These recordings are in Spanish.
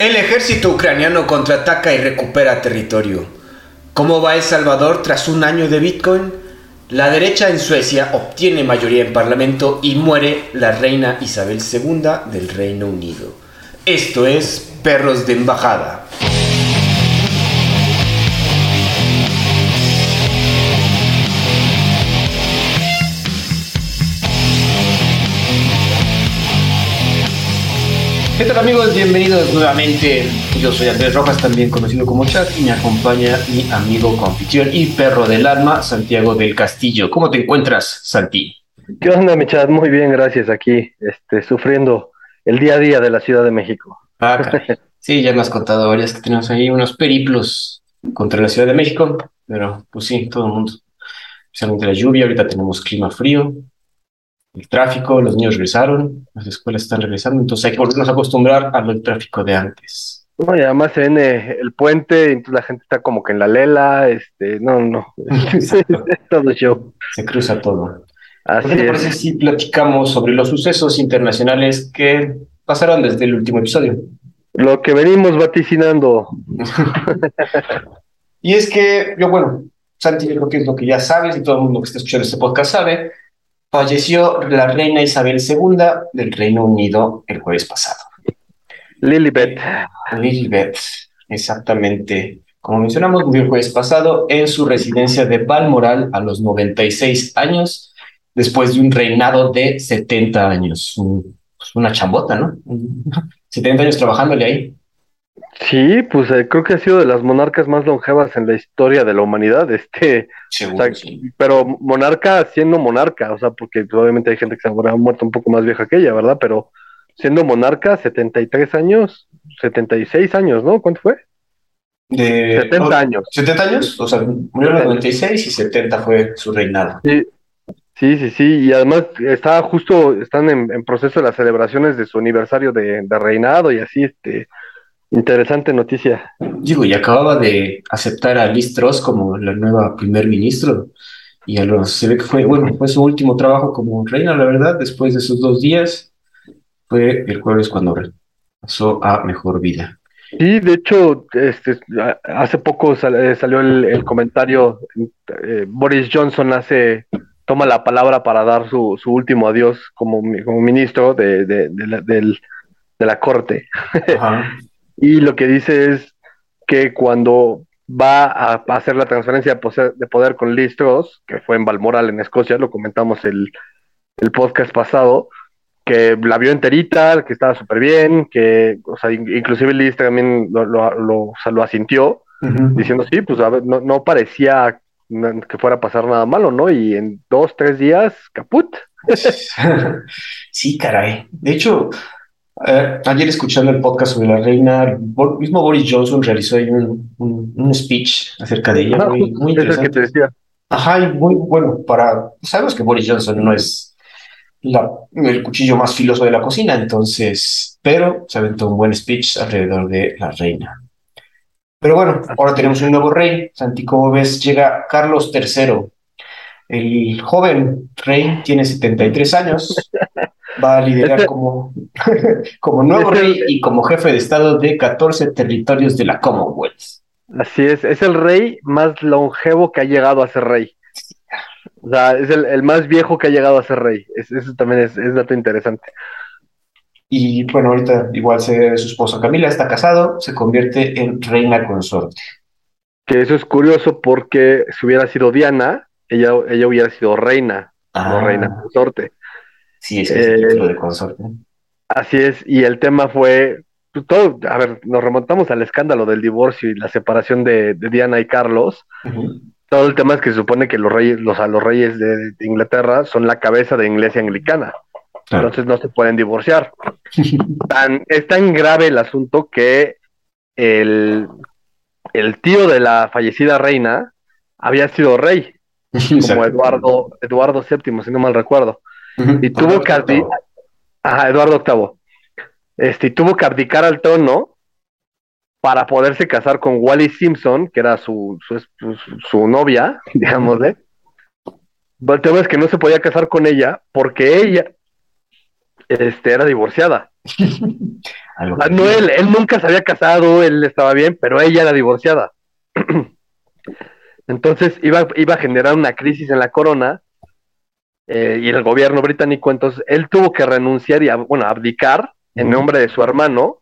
El ejército ucraniano contraataca y recupera territorio. ¿Cómo va El Salvador tras un año de Bitcoin? La derecha en Suecia obtiene mayoría en Parlamento y muere la reina Isabel II del Reino Unido. Esto es Perros de Embajada. ¿Qué tal amigos? Bienvenidos nuevamente. Yo soy Andrés Rojas, también conocido como Chat, y me acompaña mi amigo confitrión y perro del alma, Santiago del Castillo. ¿Cómo te encuentras, Santi? ¿Qué onda, mi chat? Muy bien, gracias. Aquí, este, sufriendo el día a día de la Ciudad de México. Ah, sí, ya me has contado varias que tenemos ahí unos periplos contra la Ciudad de México, pero pues sí, todo el mundo. Especialmente la lluvia, ahorita tenemos clima frío, el tráfico, los niños regresaron, las escuelas están regresando, entonces hay que volvernos a acostumbrar al tráfico de antes. No, y además se viene el puente, entonces la gente está como que en la lela, este, no, no, todo show. Se cruza todo. Así ¿Qué te parece si platicamos sobre los sucesos internacionales que pasaron desde el último episodio? Lo que venimos vaticinando. y es que, yo, bueno, Santi, yo creo que es lo que ya sabes y todo el mundo que está escuchando este podcast sabe, falleció la reina Isabel II del Reino Unido el jueves pasado. Lilibet. Lilibet, exactamente. Como mencionamos, murió el jueves pasado en su residencia de Balmoral a los 96 años, después de un reinado de 70 años. Pues una chambota, ¿no? 70 años trabajándole ahí. Sí, pues eh, creo que ha sido de las monarcas más longevas en la historia de la humanidad, este, pero monarca siendo monarca, o sea, porque obviamente hay gente que se ha muerto un poco más vieja que ella, ¿verdad? Pero siendo monarca, 73 años, 76 años, ¿no? ¿Cuánto fue? De 70 años. 70 años, o sea, murió en el 96 y 70 fue su reinado. Sí. Sí, sí, sí, y además está justo, están en, proceso de las celebraciones de su aniversario de, de reinado y así, este, Interesante noticia. Digo, y acababa de aceptar a Liz Truss como la nueva primer ministro. Y a los, se ve que fue, bueno, fue su último trabajo como reina, la verdad, después de sus dos días. Fue el jueves cuando pasó a mejor vida. Sí, de hecho, este, hace poco eh, salió el, comentario, eh, Boris Johnson hace, toma la palabra para dar su, su último adiós como, como ministro de, de, de, la, de la corte. Ajá. Y lo que dice es que cuando va a hacer la transferencia de poder con Listros, que fue en Balmoral, en Escocia, lo comentamos el, el podcast pasado, que la vio enterita, que estaba súper bien, que, o sea, inclusive Liz también lo, lo, lo, asintió, diciendo, sí, pues a ver, no, no parecía que fuera a pasar nada malo, ¿no? Y en dos, tres días, caput. sí, caray. De hecho, eh, ayer escuchando el podcast sobre la reina, el mismo Boris Johnson realizó ahí un, un, speech acerca de ella, muy, muy interesante. Ajá, y muy bueno para... Sabemos que Boris Johnson no es la, el cuchillo más filoso de la cocina, entonces, pero se aventó un buen speech alrededor de la reina. Pero bueno, ahora tenemos un nuevo rey. Santi, como ves, llega Carlos III. El joven rey tiene 73 años va a liderar como, como nuevo rey y como jefe de Estado de 14 territorios de la Commonwealth. Así es, es el rey más longevo que ha llegado a ser rey. O sea, es el, más viejo que ha llegado a ser rey. eso también es, es dato interesante. Y bueno, ahorita igual se, su esposa Camila está casado, se convierte en reina consorte. Que eso es curioso porque si hubiera sido Diana, ella, ella hubiera sido reina, no ah. reina consorte. Sí, es el título de consorte. Así es, y el tema fue, pues, todo, a ver, nos remontamos al escándalo del divorcio y la separación de, Diana y Carlos. Todo el tema es que se supone que los reyes, los, los reyes de, Inglaterra son la cabeza de iglesia anglicana. Entonces no se pueden divorciar. tan, es tan grave el asunto que el, el tío de la fallecida reina había sido rey, como Eduardo, Eduardo VII, si no mal recuerdo y tuvo que abdicar, Eduardo VIII, este, tuvo que abdicar al trono para poderse casar con Wally Simpson, que era su, su, su, novia, digámosle. El tema es que no se podía casar con ella porque ella este, era divorciada. Ah, no, él, él nunca se había casado, él estaba bien, pero ella era divorciada. Entonces iba, iba a generar una crisis en la corona eh, y el gobierno británico, entonces él tuvo que renunciar y, bueno, abdicar en nombre de su hermano,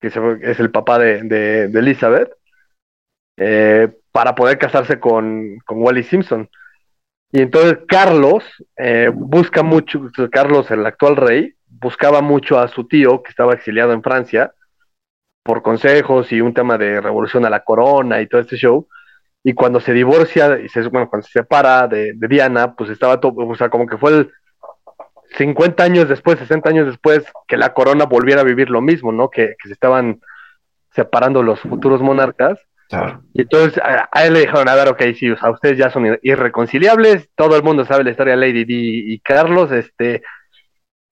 que es el papá de, Elizabeth, eh, para poder casarse con, con Wally Simpson. Y entonces Carlos eh, busca mucho, Carlos, el actual rey, buscaba mucho a su tío que estaba exiliado en Francia por consejos y un tema de revolución a la corona y todo este show. Y cuando se divorcia, y se, bueno, cuando se separa de, Diana, pues estaba todo, o sea, como que fue el 50 años después, 60 años después, que la corona volviera a vivir lo mismo, ¿no? Que, se estaban separando los futuros monarcas. Y entonces a, él le dijeron, a ver, ok, sí, o sea, ustedes ya son irreconciliables, todo el mundo sabe la historia de Lady Di y Carlos, este,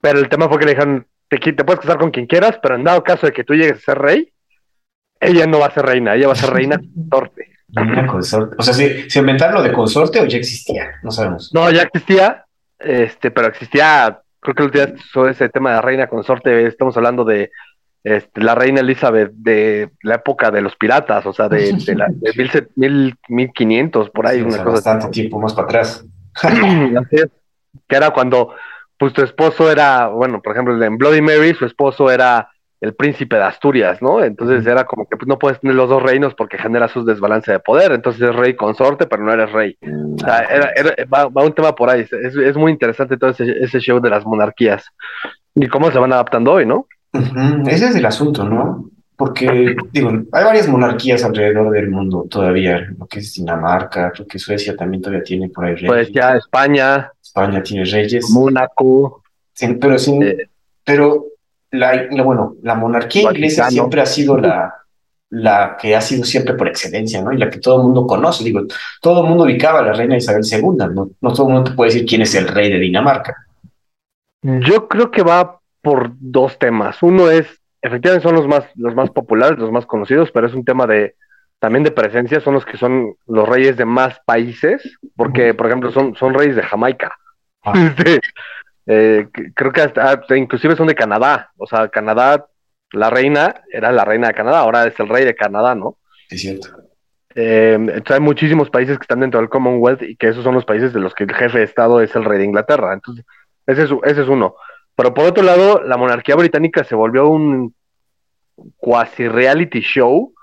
pero el tema fue que le dijeron, te, te puedes casar con quien quieras, pero en dado caso de que tú llegues a ser rey, ella no va a ser reina, ella va a ser reina consorte. Reina consorte. O sea, ¿se, ¿se inventaron lo de consorte o ya existía? No sabemos. No, ya existía, este, pero existía, creo que el día sobre ese tema de reina consorte, estamos hablando de este, la reina Elizabeth de la época de los piratas, o sea, de, de, la, de mil, 1500, por ahí. una cosa bastante tiempo más para atrás. que era cuando pues tu esposo era, bueno, por ejemplo, en Bloody Mary, su esposo era el príncipe de Asturias, ¿no? Entonces era como que pues, no puedes tener los dos reinos porque genera su desbalance de poder. Entonces es rey consorte, pero no eres rey. O sea, era, va, un tema por ahí. Es, muy interesante todo ese, show de las monarquías y cómo se van adaptando hoy, ¿no? Ese es el asunto, ¿no? Porque, digo, hay varias monarquías alrededor del mundo todavía, lo que es Dinamarca, creo que Suecia también todavía tiene por ahí reyes. Pues ya España. España tiene reyes. Mónaco. pero sin, eh, pero la, bueno, la monarquía inglesa siempre ha sido la, la que ha sido siempre por excelencia, ¿no? Y la que todo el mundo conoce. Digo, todo el mundo ubicaba a la reina Isabel II, ¿no? No todo el mundo te puede decir quién es el rey de Dinamarca. Yo creo que va por dos temas. Uno es efectivamente son los más, los más populares, los más conocidos, pero es un tema de también de presencia, son los que son los reyes de más países, porque, por ejemplo, son, son reyes de Jamaica. Ah. Eh, creo que hasta, inclusive son de Canadá, o sea, Canadá, la reina era la reina de Canadá, ahora es el rey de Canadá, ¿no? Es cierto. Eh, entonces hay muchísimos países que están dentro del Commonwealth y que esos son los países de los que el jefe de Estado es el rey de Inglaterra. Entonces, ese es, ese es uno. Pero por otro lado, la monarquía británica se volvió un cuasi reality show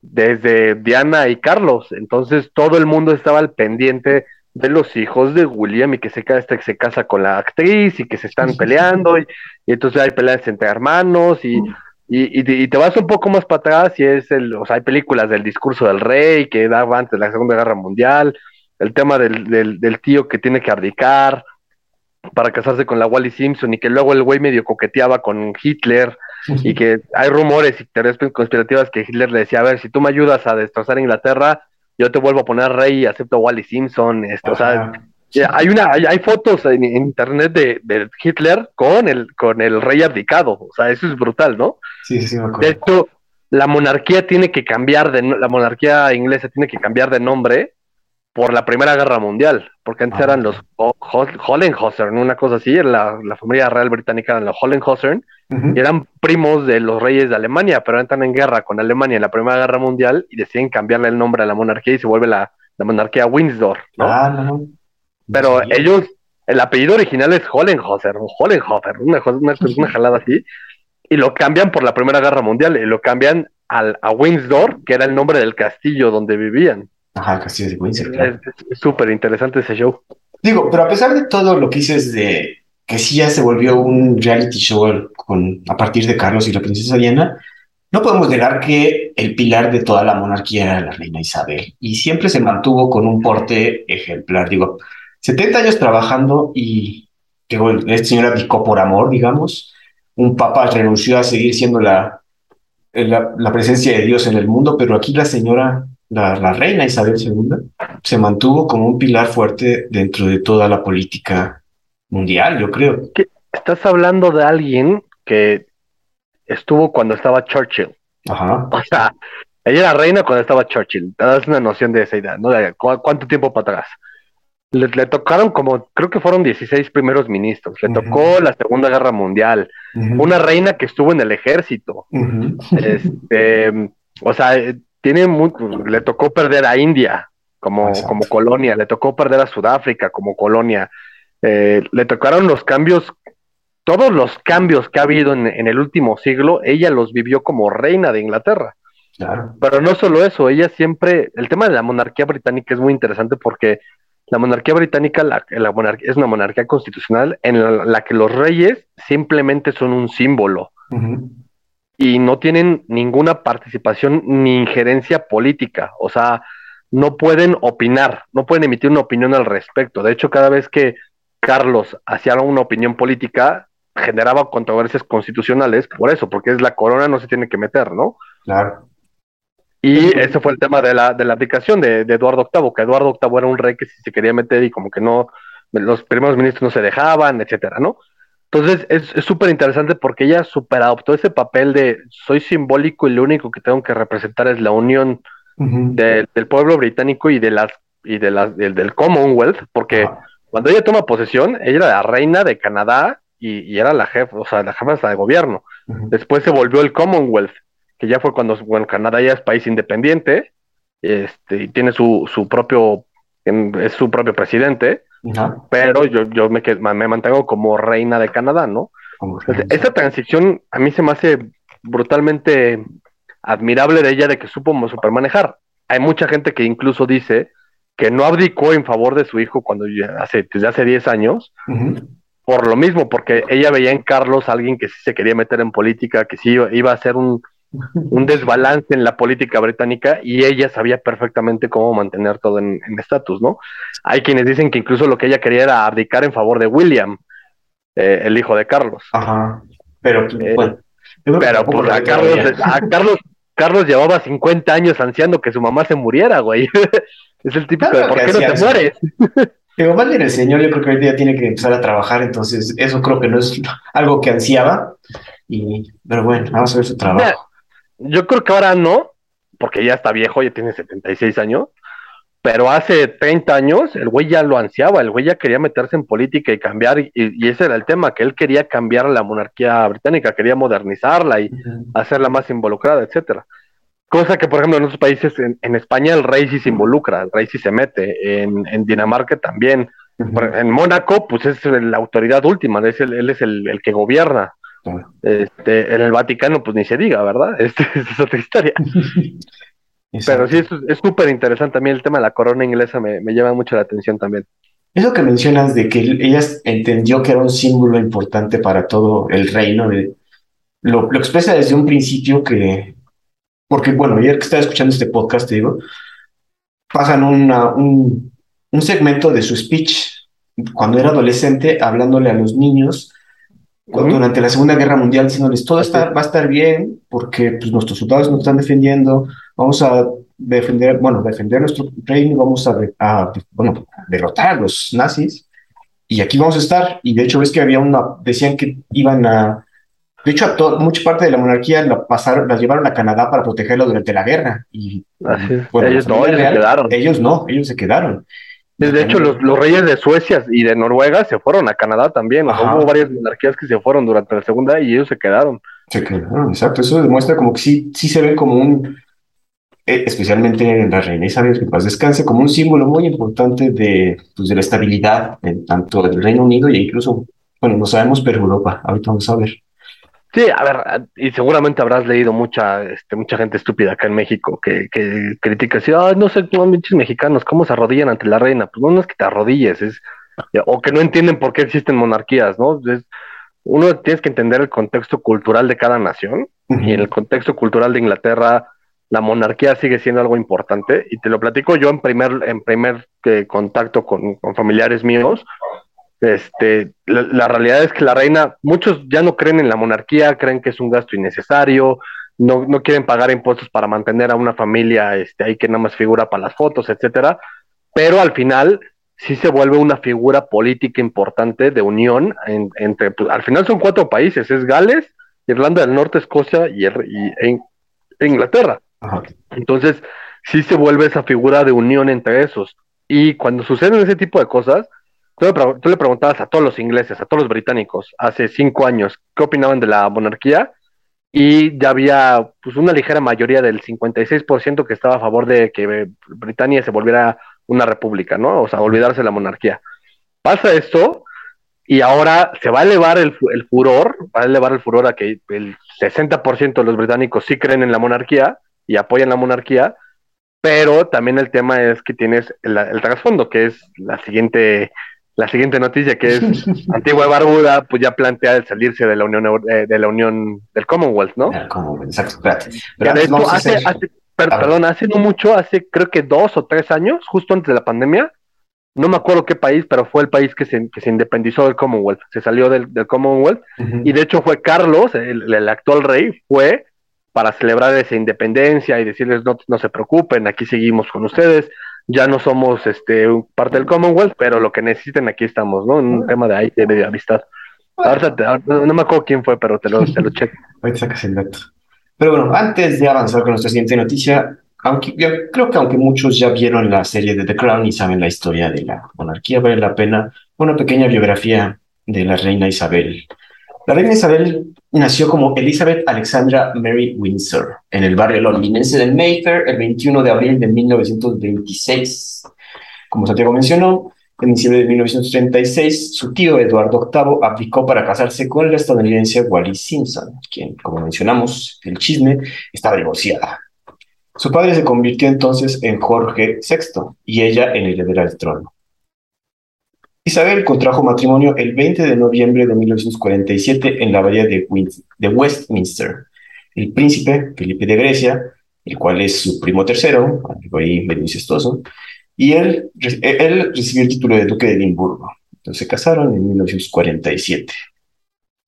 desde Diana y Carlos. Entonces todo el mundo estaba al pendiente de los hijos de William y que se, este, se casa con la actriz y que se están peleando y, entonces hay peleas entre hermanos y, y, te vas un poco más para atrás y es el, o sea, hay películas del discurso del rey que daba antes de la Segunda Guerra Mundial, el tema del, del, del tío que tiene que abdicar, para casarse con la Wally Simpson y que luego el güey medio coqueteaba con Hitler y que hay rumores y teorías conspirativas que Hitler le decía, a ver, si tú me ayudas a destrozar Inglaterra, yo te vuelvo a poner rey y acepto a Wally Simpson, esto, o sea, hay una, hay, fotos en, internet de, Hitler con el, con el rey abdicado, o sea, eso es brutal, ¿no? Sí, sí, me acuerdo. De hecho, la monarquía tiene que cambiar de, la monarquía inglesa tiene que cambiar de nombre por la Primera Guerra Mundial, porque antes ah, eran los Hohenzollern, una cosa así, la, la familia real británica eran los Hohenzollern, y eran primos de los reyes de Alemania, pero entran en guerra con Alemania en la Primera Guerra Mundial y deciden cambiarle el nombre a la monarquía y se vuelve la, monarquía Windsor, ¿no? Ah, pero ellos, el apellido original es Hohenzollern, Hohenzollern, una, una, una jalada así, y lo cambian por la Primera Guerra Mundial, y lo cambian al, a Windsor, que era el nombre del castillo donde vivían. Ajá, Castillo de Windsor, claro. Es súper interesante ese show. Digo, pero a pesar de todo lo que dices de que sí ya se volvió un reality show con, a partir de Carlos y la princesa Diana, no podemos negar que el pilar de toda la monarquía era la reina Isabel y siempre se mantuvo con un porte ejemplar. Digo, 70 años trabajando y digo, esta señora abdicó por amor, digamos. Un papa renunció a seguir siendo la, la, la presencia de Dios en el mundo, pero aquí la señora la, reina Isabel II se mantuvo como un pilar fuerte dentro de toda la política mundial, yo creo. Estás hablando de alguien que estuvo cuando estaba Churchill. Ajá. O sea, ella era reina cuando estaba Churchill. Te das una noción de esa idea, ¿no? ¿Cuánto tiempo para atrás? le, tocaron como, creo que fueron 16 primeros ministros, le tocó la Segunda Guerra Mundial, una reina que estuvo en el ejército, este, o sea, tiene le tocó perder a India como, como colonia, le tocó perder a Sudáfrica como colonia, eh, le tocaron los cambios, todos los cambios que ha habido en, en, el último siglo, ella los vivió como reina de Inglaterra. Claro. Pero no solo eso, ella siempre, el tema de la monarquía británica es muy interesante porque la monarquía británica la, monarquía, es una monarquía constitucional en la, que los reyes simplemente son un símbolo y no tienen ninguna participación ni injerencia política. O sea, no pueden opinar, no pueden emitir una opinión al respecto. De hecho, cada vez que Carlos hacía una opinión política, generaba controversias constitucionales por eso, porque es la corona, no se tiene que meter, ¿no? Claro. Y ese fue el tema de la, de la abdicación de, Eduardo VIII, que Eduardo VIII era un rey que si se quería meter y como que no, los primeros ministros no se dejaban, etcétera, ¿no? Entonces es súper interesante porque ella super adoptó ese papel de soy simbólico y lo único que tengo que representar es la unión del pueblo británico y de las y de las del, Commonwealth, porque cuando ella toma posesión, ella era la reina de Canadá y, era la jefa, o sea, la jefa de gobierno. Después se volvió el Commonwealth que ya fue cuando, bueno, Canadá ya es país independiente, este, y tiene su, su propio, es su propio presidente, pero yo, yo me, me mantengo como reina de Canadá, ¿no? esa transición a mí se me hace brutalmente admirable de ella de que supo super manejar. Hay mucha gente que incluso dice que no abdicó en favor de su hijo cuando ya hace, desde hace 10 años, por lo mismo, porque ella veía en Carlos a alguien que sí se quería meter en política, que sí iba a ser un, un desbalance en la política británica y ella sabía perfectamente cómo mantener todo en estatus, ¿no? Hay quienes dicen que incluso lo que ella quería era abdicar en favor de William, eh, el hijo de Carlos. Ajá, pero eh, bueno. Pero pues a Carlos, Carlos, llevaba 50 años ansiando que su mamá se muriera, güey. es el típico de ¿por qué no te mueres? Pero más bien el señor, yo creo que hoy día tiene que empezar a trabajar, entonces eso creo que no es algo que ansiaba. Y, pero bueno, vamos a ver su trabajo. Yo creo que ahora no, porque ya está viejo, ya tiene 76 años, pero hace 30 años el güey ya lo ansiaba, el güey ya quería meterse en política y cambiar, y, ese era el tema, que él quería cambiar la monarquía británica, quería modernizarla y hacerla más involucrada, etcétera. Cosa que, por ejemplo, en otros países, en, España el rey sí se involucra, el rey sí se mete, en, Dinamarca también, en Mónaco, pues es la autoridad última, es él es el que gobierna. Este, en el Vaticano, pues ni se diga, ¿verdad? Este, es otra historia. Pero sí, es súper interesante también el tema de la corona inglesa, me, me, llama mucho la atención también. Eso que mencionas de que ella entendió que era un símbolo importante para todo el reino, de, lo, lo expresa desde un principio que, porque bueno, ayer que estaba escuchando este podcast, te digo, pasan una, un, un segmento de su speech cuando era adolescente hablándole a los niños durante la Segunda Guerra Mundial diciéndoles todo está, va a estar bien porque pues, nuestros soldados nos están defendiendo, vamos a defender, bueno, defender nuestro reino, vamos a, bueno, derrotar a los nazis y aquí vamos a estar. Y de hecho ves que había una, decían que iban a, de hecho a mucha parte de la monarquía la pasaron, las llevaron a Canadá para protegerlo durante la guerra y ellos no, ellos se quedaron. Ellos no, ellos se quedaron. De hecho, los, los, reyes de Suecia y de Noruega se fueron a Canadá también. hubo varias monarquías que se fueron durante la segunda y ellos se quedaron. Se quedaron, exacto. Eso demuestra como que sí, sí se ven como un, eh, especialmente en la reina Isabel, que paz descanse, como un símbolo muy importante de, pues, de la estabilidad en tanto del Reino Unido e incluso, bueno, no sabemos, pero Europa. Ahorita vamos a ver. Sí, a ver, y seguramente habrás leído mucha, este, mucha gente estúpida acá en México que, que critica así, ay, no sé, muchos mexicanos, ¿cómo se arrodillan ante la reina? Pues no, es que te arrodilles, es, o que no entienden por qué existen monarquías, ¿no? Es, uno tienes que entender el contexto cultural de cada nación, y en el contexto cultural de Inglaterra, la monarquía sigue siendo algo importante, y te lo platico yo en primer, en primer eh, contacto con, con familiares míos, este, la, realidad es que la reina, muchos ya no creen en la monarquía, creen que es un gasto innecesario, no, no quieren pagar impuestos para mantener a una familia este, ahí que nada más figura para las fotos, etcétera, pero al final sí se vuelve una figura política importante de unión entre, pues, al final son cuatro países, es Gales, Irlanda del Norte, Escocia y, e, Inglaterra. Entonces, sí se vuelve esa figura de unión entre esos. Y cuando suceden ese tipo de cosas, tú le, preguntabas a todos los ingleses, a todos los británicos, hace cinco años, qué opinaban de la monarquía, y ya había pues, una ligera mayoría del 56% que estaba a favor de que Britania se volviera una república, ¿no? O sea, olvidarse de la monarquía. Pasa esto y ahora se va a elevar el, el furor, va a elevar el furor a que el 60% de los británicos sí creen en la monarquía y apoyan la monarquía, pero también el tema es que tienes el, trasfondo, que es la siguiente, la siguiente noticia, que es Antigua Barbuda, pues ya plantea el salirse de la Unión eh, de la Unión del Commonwealth, ¿no? exacto, hace, hace, perdón, hace no mucho, hace creo que dos o tres años, justo antes de la pandemia, no me acuerdo qué país, pero fue el país que se, que se independizó del Commonwealth, se salió del, Commonwealth, y de hecho fue Carlos, el, actual rey, fue para celebrar esa independencia y decirles no, no se preocupen, aquí seguimos con ustedes, ya no somos este parte del Commonwealth, pero lo que necesiten aquí estamos, ¿no? En un tema de ahí, de, amistad. no, me acuerdo quién fue, pero te lo, te lo checo. Ahorita sacas el dato. Pero bueno, antes de avanzar con nuestra siguiente noticia, aunque yo creo que aunque muchos ya vieron la serie de The Crown y saben la historia de la monarquía, vale la pena una pequeña biografía de la reina Isabel. La reina Isabel nació como Elizabeth Alexandra Mary Windsor en el barrio londinense de Mayfair el 21 de abril de 1926. Como Santiago mencionó, en diciembre de 1936, su tío Eduardo VIII aplicó para casarse con la estadounidense Wallis Simpson, quien, como mencionamos, el chisme, estaba divorciada. Su padre se convirtió entonces en Jorge VI y ella en heredera del trono. Isabel contrajo matrimonio el 20 de noviembre de 1947 en la abadía de, Westminster. El príncipe Felipe de Grecia, el cual es su primo tercero, ahí medio incestuoso, y él, él recibió el título de duque de Edimburgo. Entonces se casaron en 1947.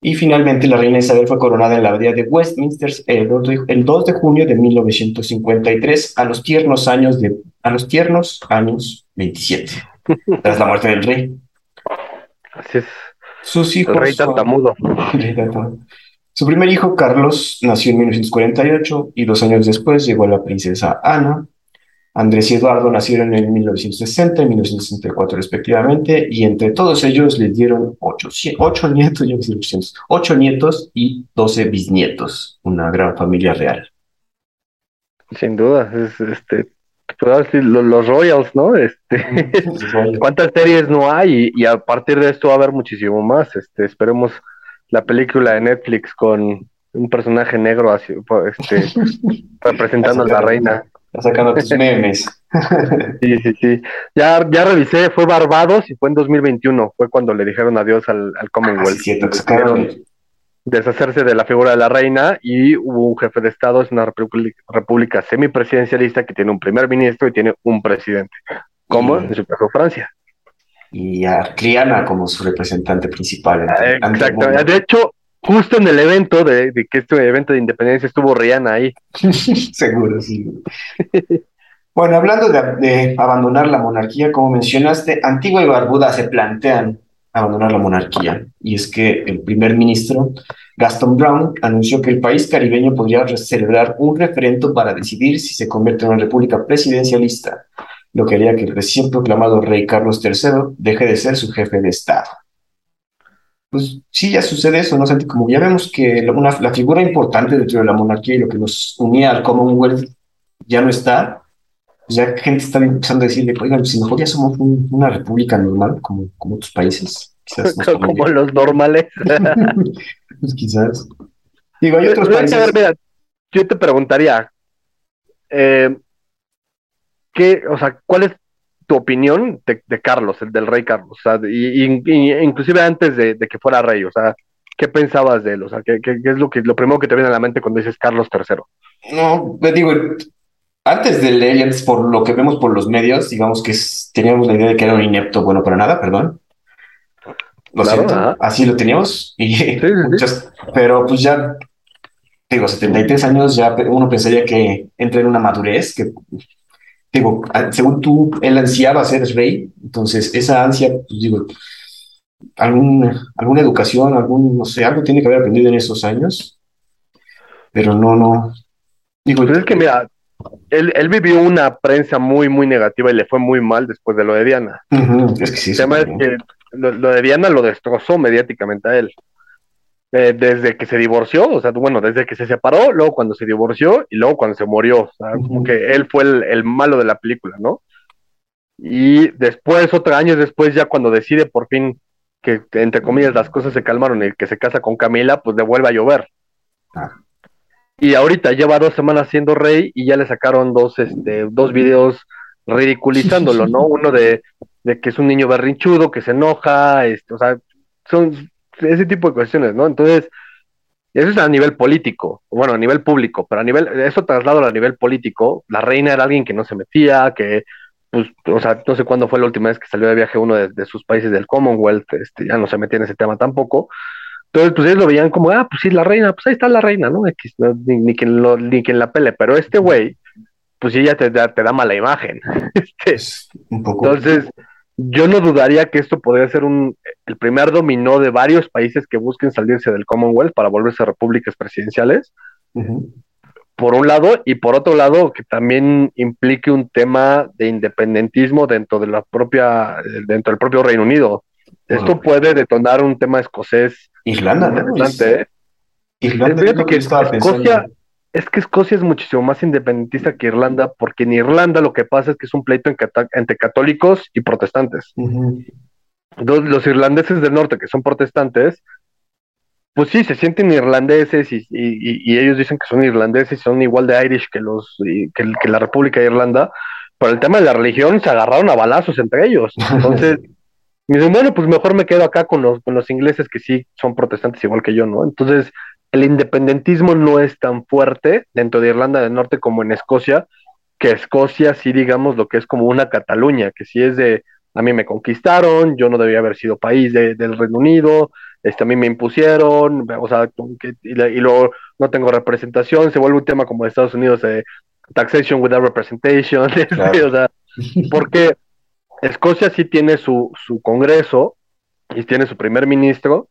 Y finalmente la reina Isabel fue coronada en la abadía de Westminster el 2 de, junio de 1953 a los tiernos años de a los tiernos años 27 tras la muerte del rey. Así es. Sus hijos. El rey tartamudo. Su primer hijo, Carlos, nació en 1948 y dos años después llegó la princesa Ana. Andrés y Eduardo nacieron en 1960 y 1964 respectivamente, y entre todos ellos les dieron ocho, nietos, yo 800, ocho nietos y 12 bisnietos, una gran familia real. Sin duda, es este, decir, los, Royals, ¿no? Este, ¿Cuántas series no hay? Y, a partir de esto va a haber muchísimo más. Este, esperemos la película de Netflix con un personaje negro así, este, representando a la reina. sacando tus memes. sí, sí, sí. Ya, ya revisé, fue Barbados y fue en 2021. Fue cuando le dijeron adiós al, al Commonwealth. Ah, cierto, deshacerse de la figura de la reina y hubo un jefe de Estado, es una república, semipresidencialista que tiene un primer ministro y tiene un presidente, como en su caso Francia. Y a Triana como su representante principal. Exacto, de hecho, justo en el evento de, que este evento de independencia estuvo Rihanna ahí. Seguro, sí. bueno, hablando de, abandonar la monarquía, como mencionaste, Antigua y Barbuda se plantean abandonar la monarquía. Y es que el primer ministro, Gaston Brown, anunció que el país caribeño podría celebrar un referendo para decidir si se convierte en una república presidencialista, lo que haría que el recién proclamado rey Carlos III deje de ser su jefe de Estado. Pues sí, ya sucede eso, ¿no? como ya vemos que la figura importante dentro de la monarquía y lo que nos unía al Commonwealth ya no está, pues ya gente está empezando a decirle, oigan, si mejor ya somos una república normal, como, como otros países. Quizás como los normales. pues quizás. Digo, hay otros países. yo te preguntaría, eh, ¿qué, o sea, ¿cuál es tu opinión de, Carlos, el del rey Carlos? O sea, y, inclusive antes de, que fuera rey, o sea, ¿qué pensabas de él? O sea, ¿qué, qué, es lo, que, lo primero que te viene a la mente cuando dices Carlos III? No, me digo, antes de leer, por lo que vemos por los medios, digamos que teníamos la idea de que era un inepto bueno para nada, perdón. Lo siento, así lo teníamos. Y pero pues ya, digo, 73 años, ya uno pensaría que entra en una madurez, que, digo, según tú, él ansiaba ser rey, entonces esa ansia, pues digo, algún, alguna educación, algún, no sé, algo tiene que haber aprendido en esos años, pero no, no. Digo, pues es que mira, él, vivió una prensa muy, muy negativa y le fue muy mal después de lo de Diana. Es que sí, El tema es que lo, de Diana lo destrozó mediáticamente a él. Eh, desde que se divorció, o sea, bueno, desde que se separó, luego cuando se divorció y luego cuando se murió, o sea, como que él fue el, malo de la película, ¿no? Y después, otros años después, ya cuando decide por fin que, entre comillas, las cosas se calmaron y que se casa con Camila, pues le vuelve a llover. Ah. Y ahorita lleva dos semanas siendo rey y ya le sacaron dos, este, dos videos ridiculizándolo, ¿no? Uno de, que es un niño berrinchudo, que se enoja, este, o sea, son ese tipo de cuestiones, ¿no? Entonces, eso es a nivel político, bueno, a nivel público, pero a nivel, eso trasladado a nivel político, la reina era alguien que no se metía, que, pues, o sea, no sé cuándo fue la última vez que salió de viaje uno de, de sus países del Commonwealth, este, ya no se metía en ese tema tampoco, entonces, pues ellos lo veían como, ah, pues sí, la reina, pues ahí está la reina, ¿no? ni, ni, quien lo, ni quien la pele, pero este güey, pues sí, ya te, da, te da mala imagen. Este, un poco. Entonces, yo no dudaría que esto podría ser un, el primer dominó de varios países que busquen salirse del Commonwealth para volverse repúblicas presidenciales. Por un lado, y por otro lado, que también implique un tema de independentismo dentro de la propia, dentro del propio Reino Unido. Esto puede detonar un tema escocés Irlanda, ¿no? ¿eh? Irlanda es, que Escocia, es que Escocia es muchísimo más independentista que Irlanda, porque en Irlanda lo que pasa es que es un pleito entre católicos y protestantes. los irlandeses del norte, que son protestantes, pues sí, se sienten irlandeses y, ellos dicen que son irlandeses y son igual de Irish que, los, que, que la República de Irlanda, pero el tema de la religión se agarraron a balazos entre ellos. Entonces... Y dicen, bueno, pues mejor me quedo acá con los, con los ingleses que sí son protestantes igual que yo, ¿no? Entonces, el independentismo no es tan fuerte dentro de Irlanda del Norte como en Escocia, que Escocia sí, digamos, lo que es como una Cataluña, que sí es de, a mí me conquistaron, yo no debía haber sido país del Reino Unido, este, a mí me impusieron, o sea, y, luego no tengo representación, se vuelve un tema como de Estados Unidos, de taxation without representation, este, o sea, porque Escocia sí tiene su, su Congreso y tiene su primer ministro,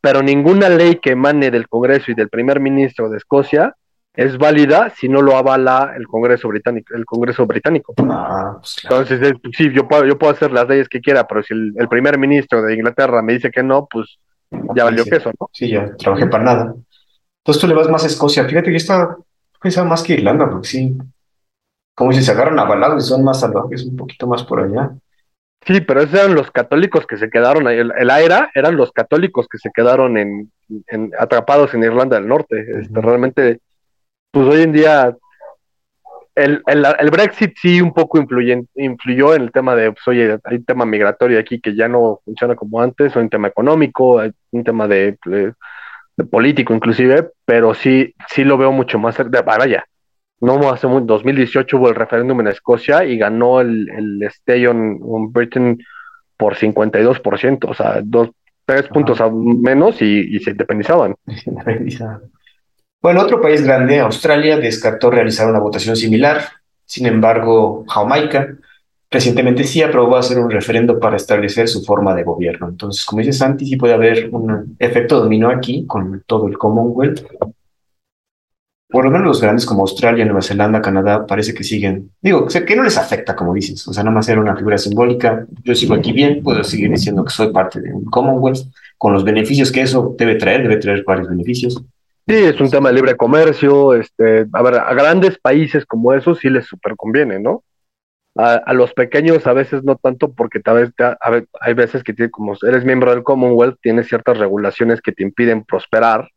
pero ninguna ley que emane del Congreso y del primer ministro de Escocia es válida si no lo avala el Congreso británico. El Congreso británico. Ah, pues Entonces, sí, yo puedo, yo puedo hacer las leyes que quiera, pero si el, primer ministro de Inglaterra me dice que no, pues ya valió sí, queso, ¿no? Sí, ya trabajé para nada. Entonces tú le vas más a Escocia. Fíjate que está pensaba más que Irlanda, porque sí, como si se agarran a balados y son más salvajes, un poquito más por allá. Sí, pero esos eran los católicos que se quedaron ahí. El, el AERA eran los católicos que se quedaron en, atrapados en Irlanda del Norte. Este, realmente, pues hoy en día, el, el, Brexit sí un poco influyó en el tema de, pues oye, hay un tema migratorio aquí que ya no funciona como antes, hay un tema económico, hay un tema de, de, político inclusive, pero sí, sí lo veo mucho más, de, vaya, no hace muy, 2018 hubo el referéndum en Escocia y ganó el, el Stay on, Britain por 52%, o sea, dos, tres puntos menos y, se independizaban. Bueno, otro país grande, Australia, descartó realizar una votación similar. Sin embargo, Jamaica recientemente sí aprobó hacer un referendo para establecer su forma de gobierno. Entonces, como dice Santi, sí puede haber un efecto dominó aquí con todo el Commonwealth por lo menos los grandes como Australia, Nueva Zelanda, Canadá, parece que siguen. Digo, que no les afecta, como dices. O sea, nada más era una figura simbólica. Yo sigo aquí bien, puedo seguir diciendo que soy parte de un Commonwealth, con los beneficios que eso debe traer, debe traer varios beneficios. Sí, es un tema de libre comercio. Este, a ver, a grandes países como esos sí les super conviene, ¿no? A, los pequeños a veces no tanto, porque tal vez hay veces que tiene, como eres miembro del Commonwealth, tienes ciertas regulaciones que te impiden prosperar.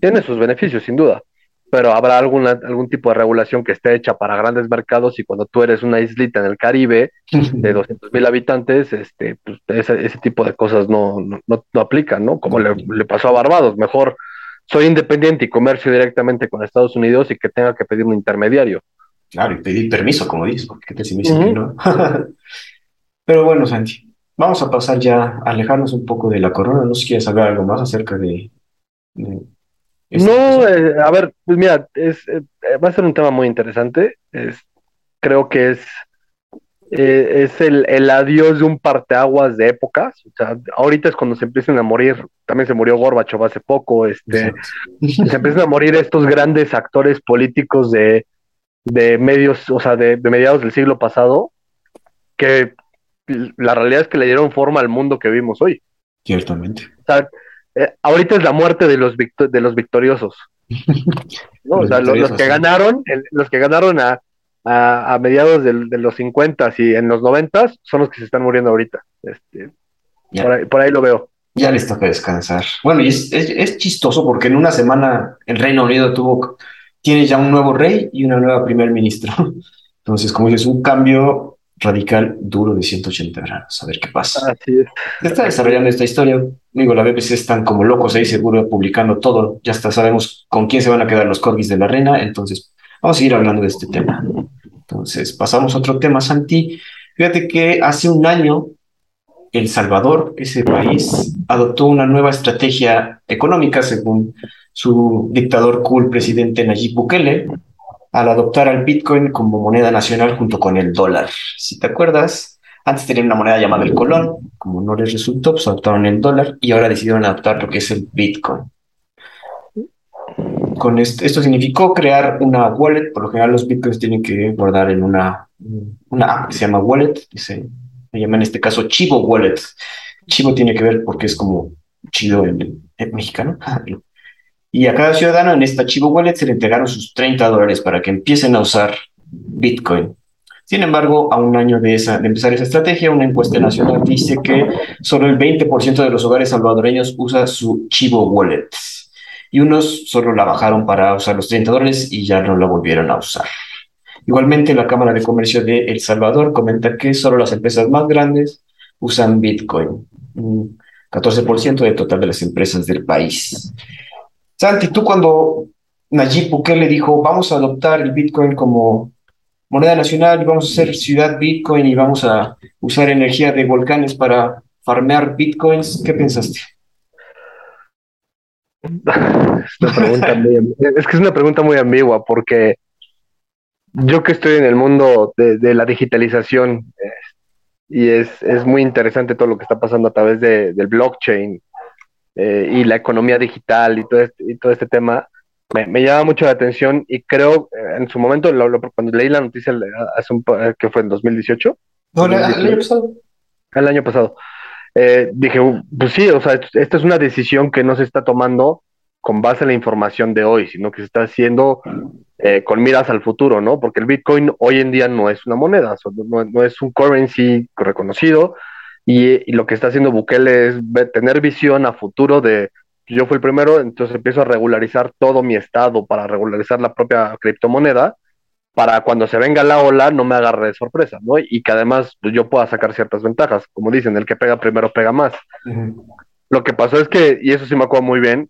Tiene sus beneficios, sin duda pero habrá alguna, algún tipo de regulación que esté hecha para grandes mercados y cuando tú eres una islita en el Caribe de 200 mil habitantes, este, pues ese, ese, tipo de cosas no, no, no, aplican, ¿no? Como le, le, pasó a Barbados, mejor soy independiente y comercio directamente con Estados Unidos y que tenga que pedir un intermediario. Claro, y pedir permiso, como dices, porque te me dice no. pero bueno, Santi, vamos a pasar ya a alejarnos un poco de la corona, no sé si quieres saber algo más acerca de no, eh, a ver, pues mira, es, eh, va a ser un tema muy interesante. Es, creo que es, eh, es el, el, adiós de un parteaguas de épocas. O sea, ahorita es cuando se empiezan a morir. También se murió Gorbachev hace poco. Este, se empiezan a morir estos grandes actores políticos de, de medios, o sea, de, mediados del siglo pasado, que la realidad es que le dieron forma al mundo que vimos hoy. Ciertamente. O sea, eh, ahorita es la muerte de los, de los victoriosos. o sea, los, que ganaron, los que ganaron a, a, mediados de, los 50 y en los 90 son los que se están muriendo ahorita. Este, por, ahí, lo veo. Ya les toca descansar. Bueno, y es, es, chistoso porque en una semana el Reino Unido tuvo, tiene ya un nuevo rey y una nueva primer ministro. Entonces, como dices, un cambio radical duro de 180 grados. A ver qué pasa. Así es. está desarrollando esta historia. Digo, la BBC están como locos ahí, seguro, publicando todo. Ya hasta sabemos con quién se van a quedar los corgis de la reina. Entonces, vamos a seguir hablando de este tema. Entonces, pasamos a otro tema, Santi. Fíjate que hace un año El Salvador, ese país, adoptó una nueva estrategia económica, según su dictador cool presidente Nayib Bukele, al adoptar al Bitcoin como moneda nacional junto con el dólar. Si te acuerdas, antes tenían una moneda llamada el colón, como no les resultó, pues adoptaron el dólar y ahora decidieron adoptar lo que es el Bitcoin con esto, significó crear una wallet. Por lo general, los bitcoins tienen que guardar en una, una app que se llama wallet. Se, llama en este caso Chivo Wallet. Chivo tiene que ver porque es como chido en, mexicano. Y a cada ciudadano en esta Chivo Wallet se le entregaron sus 30 dólares para que empiecen a usar Bitcoin. Sin embargo, a un año de, empezar esa estrategia, una encuesta nacional dice que solo el 20% de los hogares salvadoreños usa su Chivo Wallet y unos solo la bajaron para usar los 30 dólares y ya no la volvieron a usar. Igualmente, la Cámara de Comercio de El Salvador comenta que solo las empresas más grandes usan Bitcoin, 14% del total de las empresas del país. Santi, tú cuando Nayib Bukele dijo, vamos a adoptar el Bitcoin como moneda nacional y vamos a ser ciudad Bitcoin y vamos a usar energía de volcanes para farmear Bitcoins, ¿qué pensaste? es, pregunta es que es una pregunta muy ambigua porque yo que estoy en el mundo de, la digitalización y es, es, muy interesante todo lo que está pasando a través de, del blockchain eh, y la economía digital y todo este, y todo este tema, me, llama mucho la atención y creo eh, en su momento, cuando leí la noticia hace un, que fue en 2018. No, el año pasado. El año pasado. Eh, dije, pues sí, o sea, esta es una decisión que no se está tomando con base en la información de hoy, sino que se está haciendo eh, con miras al futuro, ¿no? Porque el Bitcoin hoy en día no es una moneda, no, es un currency reconocido y, lo que está haciendo Bukele es tener visión a futuro de yo fui el primero, entonces empiezo a regularizar todo mi estado para regularizar la propia criptomoneda para cuando se venga la ola no me agarre de sorpresa, ¿no? Y que además pues, yo pueda sacar ciertas ventajas. Como dicen, el que pega primero pega más. Lo que pasó es que, y eso sí me acuerdo muy bien,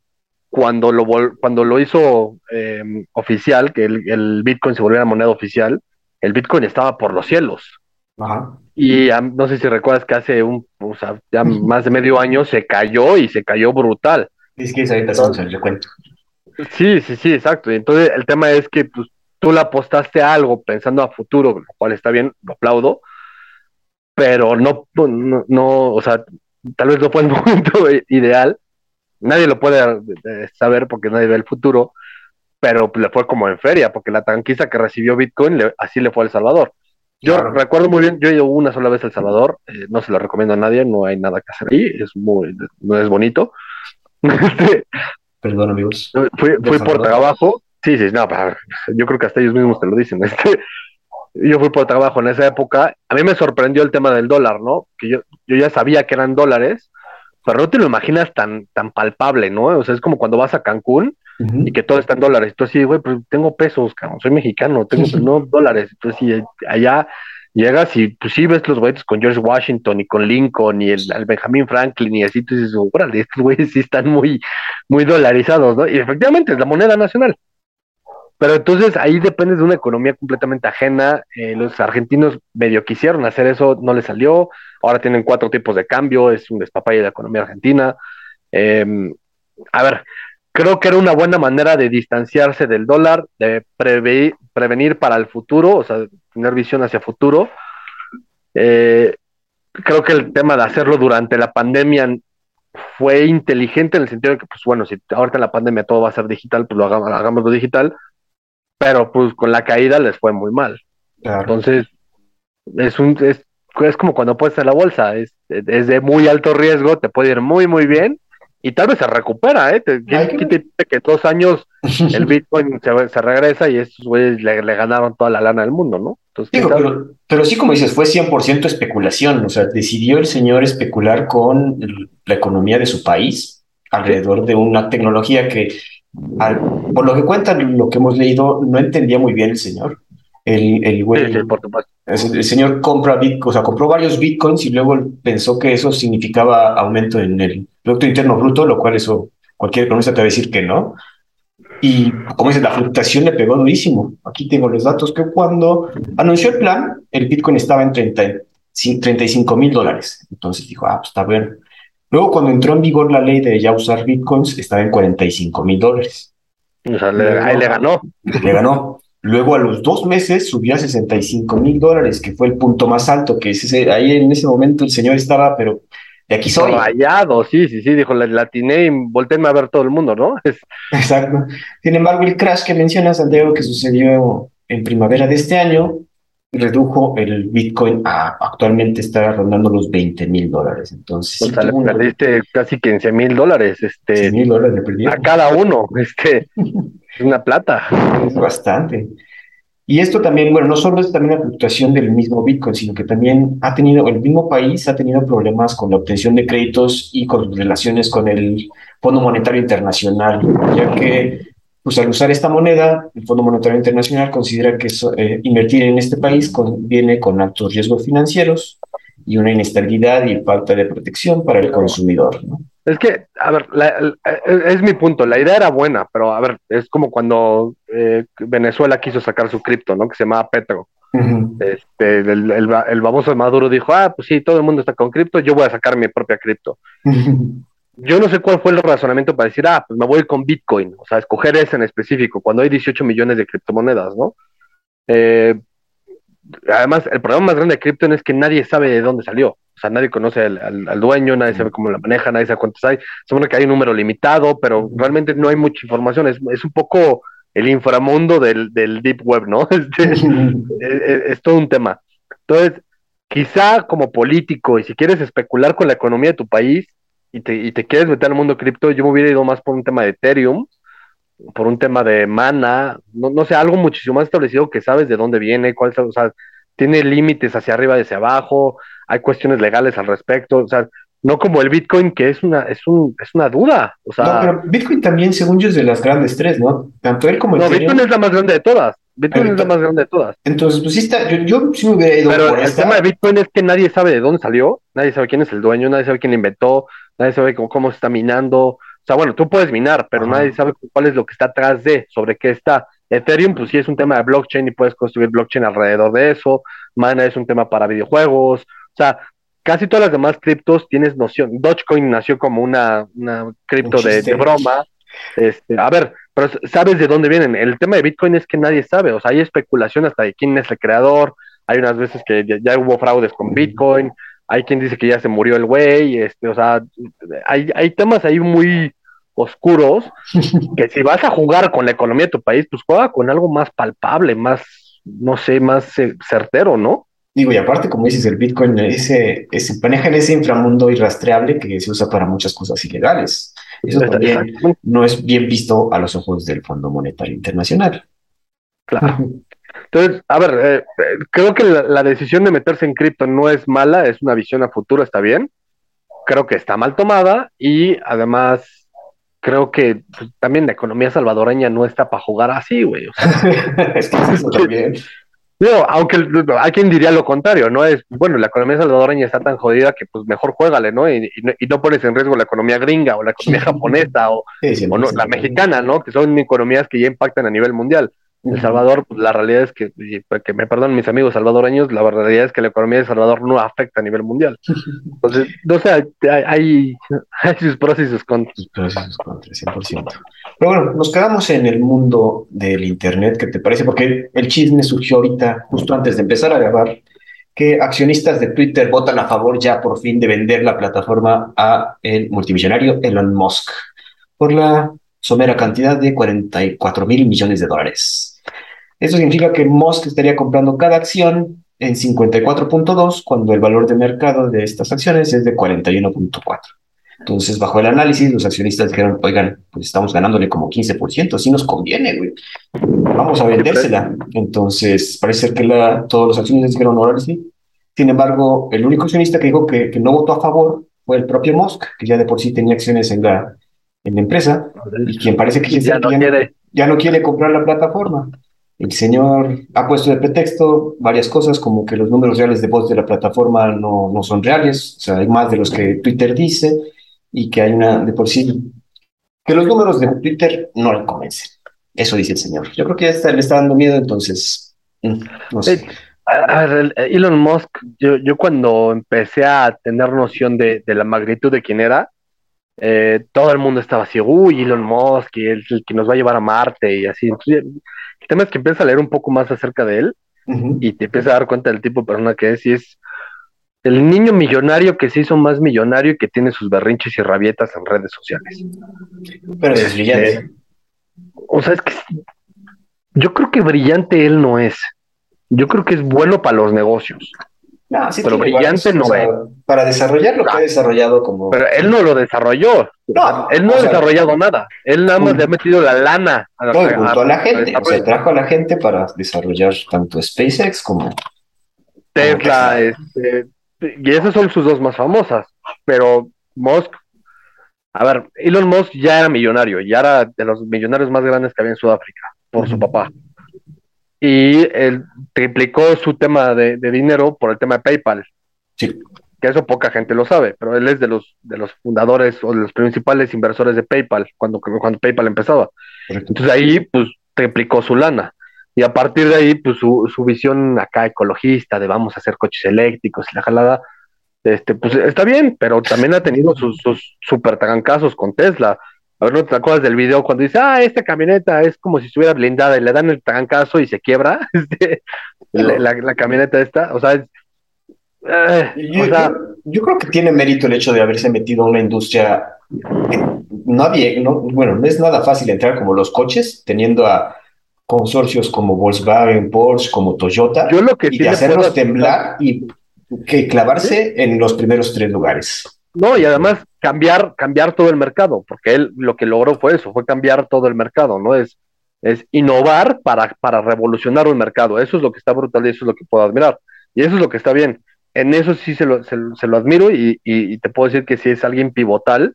cuando lo, cuando lo hizo em, oficial, que el, Bitcoin se volviera moneda oficial, el Bitcoin estaba por los cielos. Y no sé si recuerdas que hace un, o sea, ya más de medio año se cayó y se cayó brutal. Es que recuento. Sí, sí, sí, exacto. Entonces el tema es que pues, tú le apostaste a algo pensando a futuro, lo cual está bien, lo aplaudo, pero no, no, no o sea, tal vez no fue el momento ideal, nadie lo puede saber porque nadie ve el futuro, pero le fue como en feria, porque la tanquista que recibió Bitcoin, así le fue a El Salvador. Yo recuerdo muy bien, yo he ido una sola vez a El Salvador, eh, no se lo recomiendo a nadie, no hay nada que hacer ahí, es muy, no es bonito. Perdón, amigos. Fui, fui por trabajo, Sí, sí, no, yo creo que hasta ellos mismos te lo dicen. Este, yo fui por trabajo en esa época. A mí me sorprendió el tema del dólar, ¿no? Que yo, yo ya sabía que eran dólares, pero no te lo imaginas tan, tan palpable, ¿no? O sea, es como cuando vas a Cancún y que todo está en dólares. Entonces, sí, güey, pues tengo pesos, cabrón, soy mexicano, tengo no dólares. Entonces, sí, allá llegas y pues sí ves los güeyes con George Washington y con Lincoln y el, Benjamin Franklin y así, tú dices, órale, estos güeyes sí están muy, muy dolarizados, ¿no? Y efectivamente es la moneda nacional. Pero entonces ahí depende de una economía completamente ajena. Eh, los argentinos medio quisieron hacer eso, no les salió. Ahora tienen cuatro tipos de cambio, es un despapalle de la economía argentina. Em, a ver, creo que era una buena manera de distanciarse del dólar, de prevenir para el futuro, o sea, tener visión hacia futuro. Eh, creo que el tema de hacerlo durante la pandemia fue inteligente en el sentido de que, pues bueno, si ahorita en la pandemia todo va a ser digital, pues lo hagamos, hagámoslo digital pero pues con la caída les fue muy mal. Entonces, es un es, es como cuando puedes en la bolsa, es, es, de muy alto riesgo, te puede ir muy, muy bien y tal vez se recupera, ¿eh? Te, que... que dos años el Bitcoin se, regresa y estos güeyes le, ganaron toda la lana del mundo, ¿no? pero, pero, sí, como dices, fue 100% especulación, o sea, decidió el señor especular con la economía de su país alrededor de una tecnología que, por lo que cuentan, lo que hemos leído, no entendía muy bien el señor. El, el güey, el, señor compra Bitcoin, o sea, compró varios bitcoins y luego pensó que eso significaba aumento en el Producto Interno Bruto, lo cual eso cualquier economista te va a decir que no. Y como dices, la fluctuación le pegó durísimo. Aquí tengo los datos que cuando anunció el plan, el Bitcoin estaba en 30, 35 mil dólares. Entonces dijo, ah, pues está bien. Luego, cuando entró en vigor la ley de ya usar Bitcoins, estaba en 45 mil dólares. O sea, ahí le ganó. Le ganó. Luego a los dos meses subió a 65 mil dólares, que fue el punto más alto, que ese, ahí en ese momento el señor estaba, pero de aquí soy. Rayado, sí, sí, sí, dijo, la latiné y volteenme a ver todo el mundo, ¿no? Exacto. Sin embargo, el crash que menciona Santiago, que sucedió en primavera de este año, redujo el Bitcoin a actualmente está rondando los 20 mil dólares. Entonces, o sea, le perdiste casi 15 mil dólares, este, mil dólares a cada uno, este, es una plata. Es bastante. Y esto también, bueno, no solo es también la fluctuación del mismo Bitcoin, sino que también ha tenido, el mismo país ha tenido problemas con la obtención de créditos y con relaciones con el Fondo Monetario Internacional, ya que pues al usar esta moneda, el Fondo Monetario Internacional considera que eh, invertir en este país viene con altos riesgos financieros y una inestabilidad y falta de protección para el consumidor. ¿no? Es que, a ver, es mi punto, la idea era buena, pero a ver, es como cuando eh, Venezuela quiso sacar su cripto, ¿no? Que se llamaba Petro. este, el, el, el, baboso de Maduro dijo, ah, pues sí, todo el mundo está con cripto, yo voy a sacar mi propia cripto. Yo no sé cuál fue el razonamiento para decir, ah, pues me voy con Bitcoin, o sea, escoger ese en específico, cuando hay 18 millones de criptomonedas, ¿no? Eh, además, el problema más grande de cripto es que nadie sabe de dónde salió. O sea, nadie conoce al, dueño, nadie sabe cómo la maneja, nadie sabe cuántos hay. Supone que hay un número limitado, pero realmente no hay mucha información. Es, un poco el inframundo del, deep web, ¿no? Este, es, todo un tema. Entonces, quizá como político, y si quieres especular con la economía de tu país y te, y te quieres meter al mundo cripto, yo me hubiera ido más por un tema de Ethereum, por un tema de mana, no, no sé, algo muchísimo más establecido que sabes de dónde viene, cuál o sea, tiene límites hacia arriba y hacia abajo, hay cuestiones legales al respecto, o sea, no como el Bitcoin, que es una, es un, es una duda. O sea, no, pero Bitcoin también, según yo, es de las grandes tres, ¿no? Tanto él como el No, Bitcoin es la más grande de todas. Bitcoin es la más grande de todas. Entonces, pues sí está, yo, yo sí me hubiera ido Pero el tema de Bitcoin es que nadie sabe de dónde salió, nadie sabe quién es el dueño, nadie sabe quién lo inventó, nadie sabe cómo, cómo se está minando. O sea, bueno, tú puedes minar, pero nadie sabe cuál es lo que está atrás de, sobre qué está. Ethereum, pues sí es un tema de blockchain y puedes construir blockchain alrededor de eso. Mana es un tema para videojuegos. O sea, casi todas las demás criptos tienes noción. Dogecoin nació como una, una cripto de, broma. Este, a ver, pero sabes de dónde vienen. El tema de Bitcoin es que nadie sabe. O sea, hay especulación hasta de quién es el creador. Hay unas veces que ya, hubo fraudes con Bitcoin. Hay quien dice que ya se murió el güey. Este, o sea, hay, hay temas ahí muy oscuros que si vas a jugar con la economía de tu país, pues juega con algo más palpable, más, no sé, más eh, certero, ¿no? Digo, y aparte, como dices, el Bitcoin ese, ese, maneja en ese inframundo irrastreable que se usa para muchas cosas ilegales. Eso también no es bien visto a los ojos del Fondo Monetario Internacional. Claro. Entonces, a ver, eh, eh, creo que la, decisión de meterse en cripto no es mala, es una visión a futuro, está bien. Creo que está mal tomada y además creo que pues, también la economía salvadoreña no está para jugar así, güey. es que eso también. No, aunque hay quien diría lo contrario, ¿no? Es, bueno, la economía salvadoreña está tan jodida que pues mejor juégale, ¿no? Y, no, pones en riesgo la economía gringa o la economía japonesa o, o no, la mexicana, ¿no? Que son economías que ya impactan a nivel mundial. El Salvador, pues, la realidad es que, pues, que me perdonen mis amigos salvadoreños, la realidad es que la economía de Salvador no afecta a nivel mundial. Entonces, no sé, hay, hay sus pros y sus contras. Sus pros y sus contras, 100%. Pero bueno, nos quedamos en el mundo del Internet, ¿qué te parece? Porque el chisme surgió ahorita, justo antes de empezar a grabar, que accionistas de Twitter votan a favor ya por fin de vender la plataforma a el multimillonario Elon Musk por la somera cantidad de 44 mil millones de dólares. Eso significa que Musk estaría comprando cada acción en 54.2 cuando el valor de mercado de estas acciones es de 41.4. Entonces, bajo el análisis, los accionistas dijeron, oigan, pues estamos ganándole como 15%, así nos conviene, güey. Vamos a vendérsela. Entonces, parece que la, todos los accionistas dijeron, ahora sí. Sin embargo, el único accionista que dijo que, que, no votó a favor fue el propio Musk, que ya de por sí tenía acciones en la, en la empresa, y quien parece que ya, no quiere. ya no quiere comprar la plataforma. El señor ha puesto de pretexto varias cosas, como que los números reales de voz de la plataforma no, no son reales, o sea, hay más de los que Twitter dice, y que hay una, de por sí, que los números de Twitter no le convencen. Eso dice el señor. Yo creo que está, le está dando miedo, entonces, mm, sé. A ver, Elon Musk, yo, yo cuando empecé a tener noción de, de la magnitud de quién era, eh, todo el mundo estaba así, uy, Elon Musk, y el, el que nos va a llevar a Marte y así. Tema es que empiezas a leer un poco más acerca de él y te empiezas a dar cuenta del tipo de persona que es y es el niño millonario que se hizo más millonario y que tiene sus berrinches y rabietas en redes sociales. Pero es brillante. Este, o sea, es que yo creo que brillante él no es. Yo creo que es bueno para los negocios. No, sí pero brillante no es. Para desarrollar lo que ha desarrollado como. Pero él no lo desarrolló. No, él no ha desarrollado nada. Él nada más le ha metido la lana. A, no, a, a la gente. O sea, trajo a la gente para desarrollar tanto SpaceX como. Tesla, como este, y esas son sus dos más famosas. Pero Musk, a ver, Elon Musk ya era millonario, ya era de los millonarios más grandes que había en Sudáfrica, por su papá. Y él triplicó su tema de, dinero por el tema de PayPal. Sí. Que eso poca gente lo sabe, pero él es de los, de los fundadores o de los principales inversores de PayPal cuando, cuando PayPal empezaba. Entonces ahí, pues, triplicó su lana. Y a partir de ahí, pues su, su visión acá ecologista de vamos a hacer coches eléctricos y la jalada, este, pues está bien, pero también ha tenido sus, sus super trancazos con Tesla. A ver, ¿no te acuerdas del video cuando dice, ah, esta camioneta es como si estuviera blindada y le dan el trancazo y se quiebra? Este, la, la, camioneta esta, o sea, eh, yo, o sea yo, creo que tiene mérito el hecho de haberse metido a una industria que nadie, no, bueno, no es nada fácil entrar como los coches, teniendo a consorcios como Volkswagen, Porsche, como Toyota, Yo lo que y de hacerlos temblar y que clavarse en los primeros tres lugares. No, y además cambiar, cambiar todo el mercado, porque él lo que logró fue eso, fue cambiar todo el mercado, ¿no? Es, es innovar para, para revolucionar un mercado. Eso es lo que está brutal y eso es lo que puedo admirar. Y eso es lo que está bien. En eso sí se lo, se, lo admiro y, y, te puedo decir que si es alguien pivotal,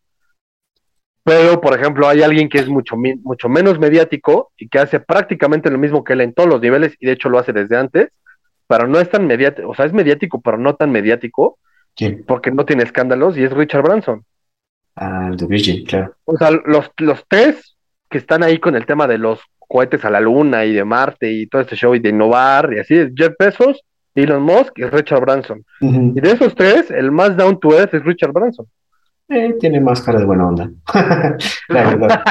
pero, por ejemplo, hay alguien que es mucho, mucho menos mediático y que hace prácticamente lo mismo que él en todos los niveles, y de hecho lo hace desde antes, pero no es tan mediático, o sea, es mediático, pero no tan mediático, ¿Quién? porque no tiene escándalos, y es Richard Branson. Ah, el de Virgin, claro. O sea, los, los tres que están ahí con el tema de los cohetes a la luna y de Marte y todo este show y de innovar y así, es Jeff Bezos, Elon Musk y Richard Branson. Y de esos tres, el más down to earth es Richard Branson. Eh, tiene más cara de buena onda. la verdad.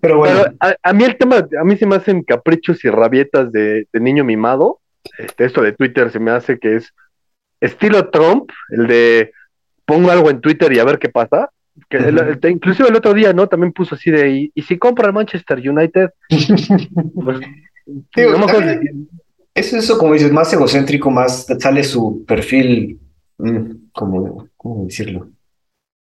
Pero bueno. a, mí el tema, a mí se me hacen caprichos y rabietas de, niño mimado. Este, esto de Twitter se me hace que es estilo Trump, el de pongo algo en Twitter y a ver qué pasa. Que inclusive el otro día, ¿no? También puso así de, ¿y, si compra el Manchester United? pues, es eso, como dices, más egocéntrico, más sale su perfil, mm, como, ¿cómo decirlo?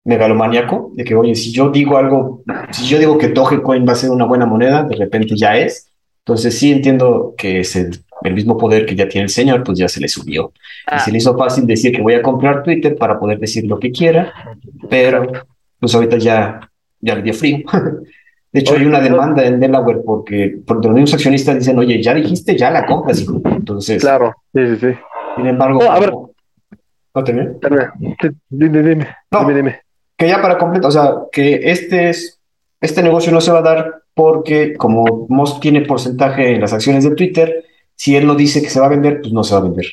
megalomaníaco, de que, oye, si yo digo algo, si yo digo que Dogecoin va a ser una buena moneda, de repente ya es. Entonces sí entiendo que es el, mismo poder que ya tiene el señor, pues ya se le subió. Y ah. se le hizo fácil decir que voy a comprar Twitter para poder decir lo que quiera, pero pues ahorita ya, ya le dio frío. De hecho, hay una demanda en Delaware porque, porque los accionistas dicen, oye, ya dijiste, ya la compras, hijo. Entonces. Claro, sí, sí, sí. Sin embargo. a ver. ¿No Dime, dime, dime. dime, dime que ya para completar, o sea, que este, es, este negocio no se va a dar porque como Musk tiene porcentaje en las acciones de Twitter, si él no dice que se va a vender, pues no se va a vender.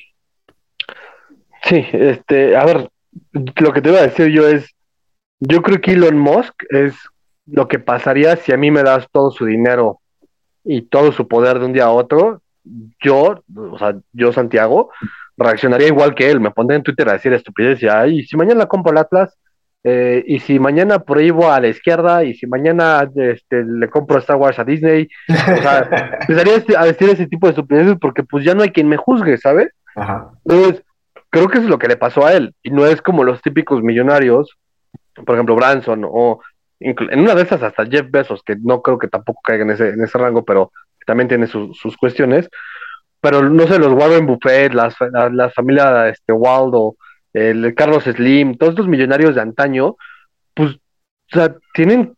Sí, este, a ver, lo que te iba a decir yo es, yo creo que Elon Musk es lo que pasaría si a mí me das todo su dinero y todo su poder de un día a otro, yo, o sea, yo Santiago, reaccionaría igual que él, me pondría en Twitter a decir estupidez y, ay, si mañana compro el Atlas, eh, y si mañana prohíbo a la izquierda, y si mañana este, le compro Star Wars a Disney, o sea, empezaría a decir ese tipo de estupideces porque pues ya no hay quien me juzgue, ¿sabes? Entonces, creo que eso es lo que le pasó a él, y no es como los típicos millonarios, por ejemplo, Branson, o en una de esas hasta Jeff Bezos, que no creo que tampoco caiga en ese, en ese rango, pero también tiene sus cuestiones, pero no sé, los Warren Buffett, las, la, familia este, Waldo, el Carlos Slim, todos estos millonarios de antaño, pues, o sea, tienen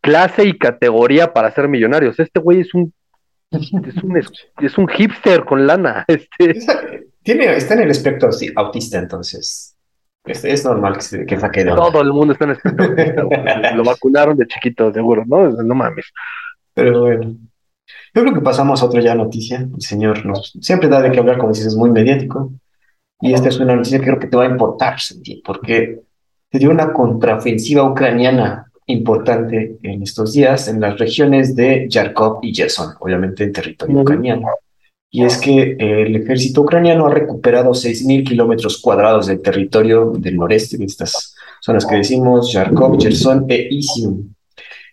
clase y categoría para ser millonarios. Este güey es un es un, es un hipster con lana. Este. Tiene, está en el espectro autista, entonces. Es, es normal que, se, que saque de Todo el mundo está en el espectro autista. Lo vacunaron de chiquito, seguro, ¿no? No mames. Pero bueno. Yo creo que pasamos a otra ya noticia. El señor nos siempre da de qué hablar, como dices, es muy mediático. Y esta es una noticia que creo que te va a importar, porque se dio una contraofensiva ucraniana importante en estos días en las regiones de Yarkov y Gerson, obviamente en territorio ucraniano. Y es que el ejército ucraniano ha recuperado 6.000 kilómetros cuadrados del territorio del noreste de estas zonas que decimos, Yarkov, Gerson e Izium.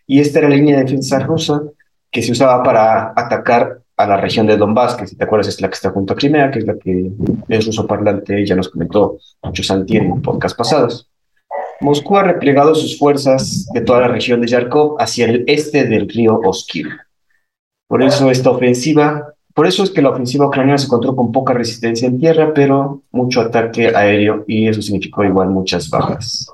Y esta era la línea de defensa rusa que se usaba para atacar a la región de Donbass, que si te acuerdas es la que está junto a Crimea, que es la que es ruso parlante, ya nos comentó mucho Santi en podcast pasados. Moscú ha replegado sus fuerzas de toda la región de Yarkov hacia el este del río Oskil. Por eso esta ofensiva, por eso es que la ofensiva ucraniana se encontró con poca resistencia en tierra, pero mucho ataque aéreo y eso significó igual muchas bajas.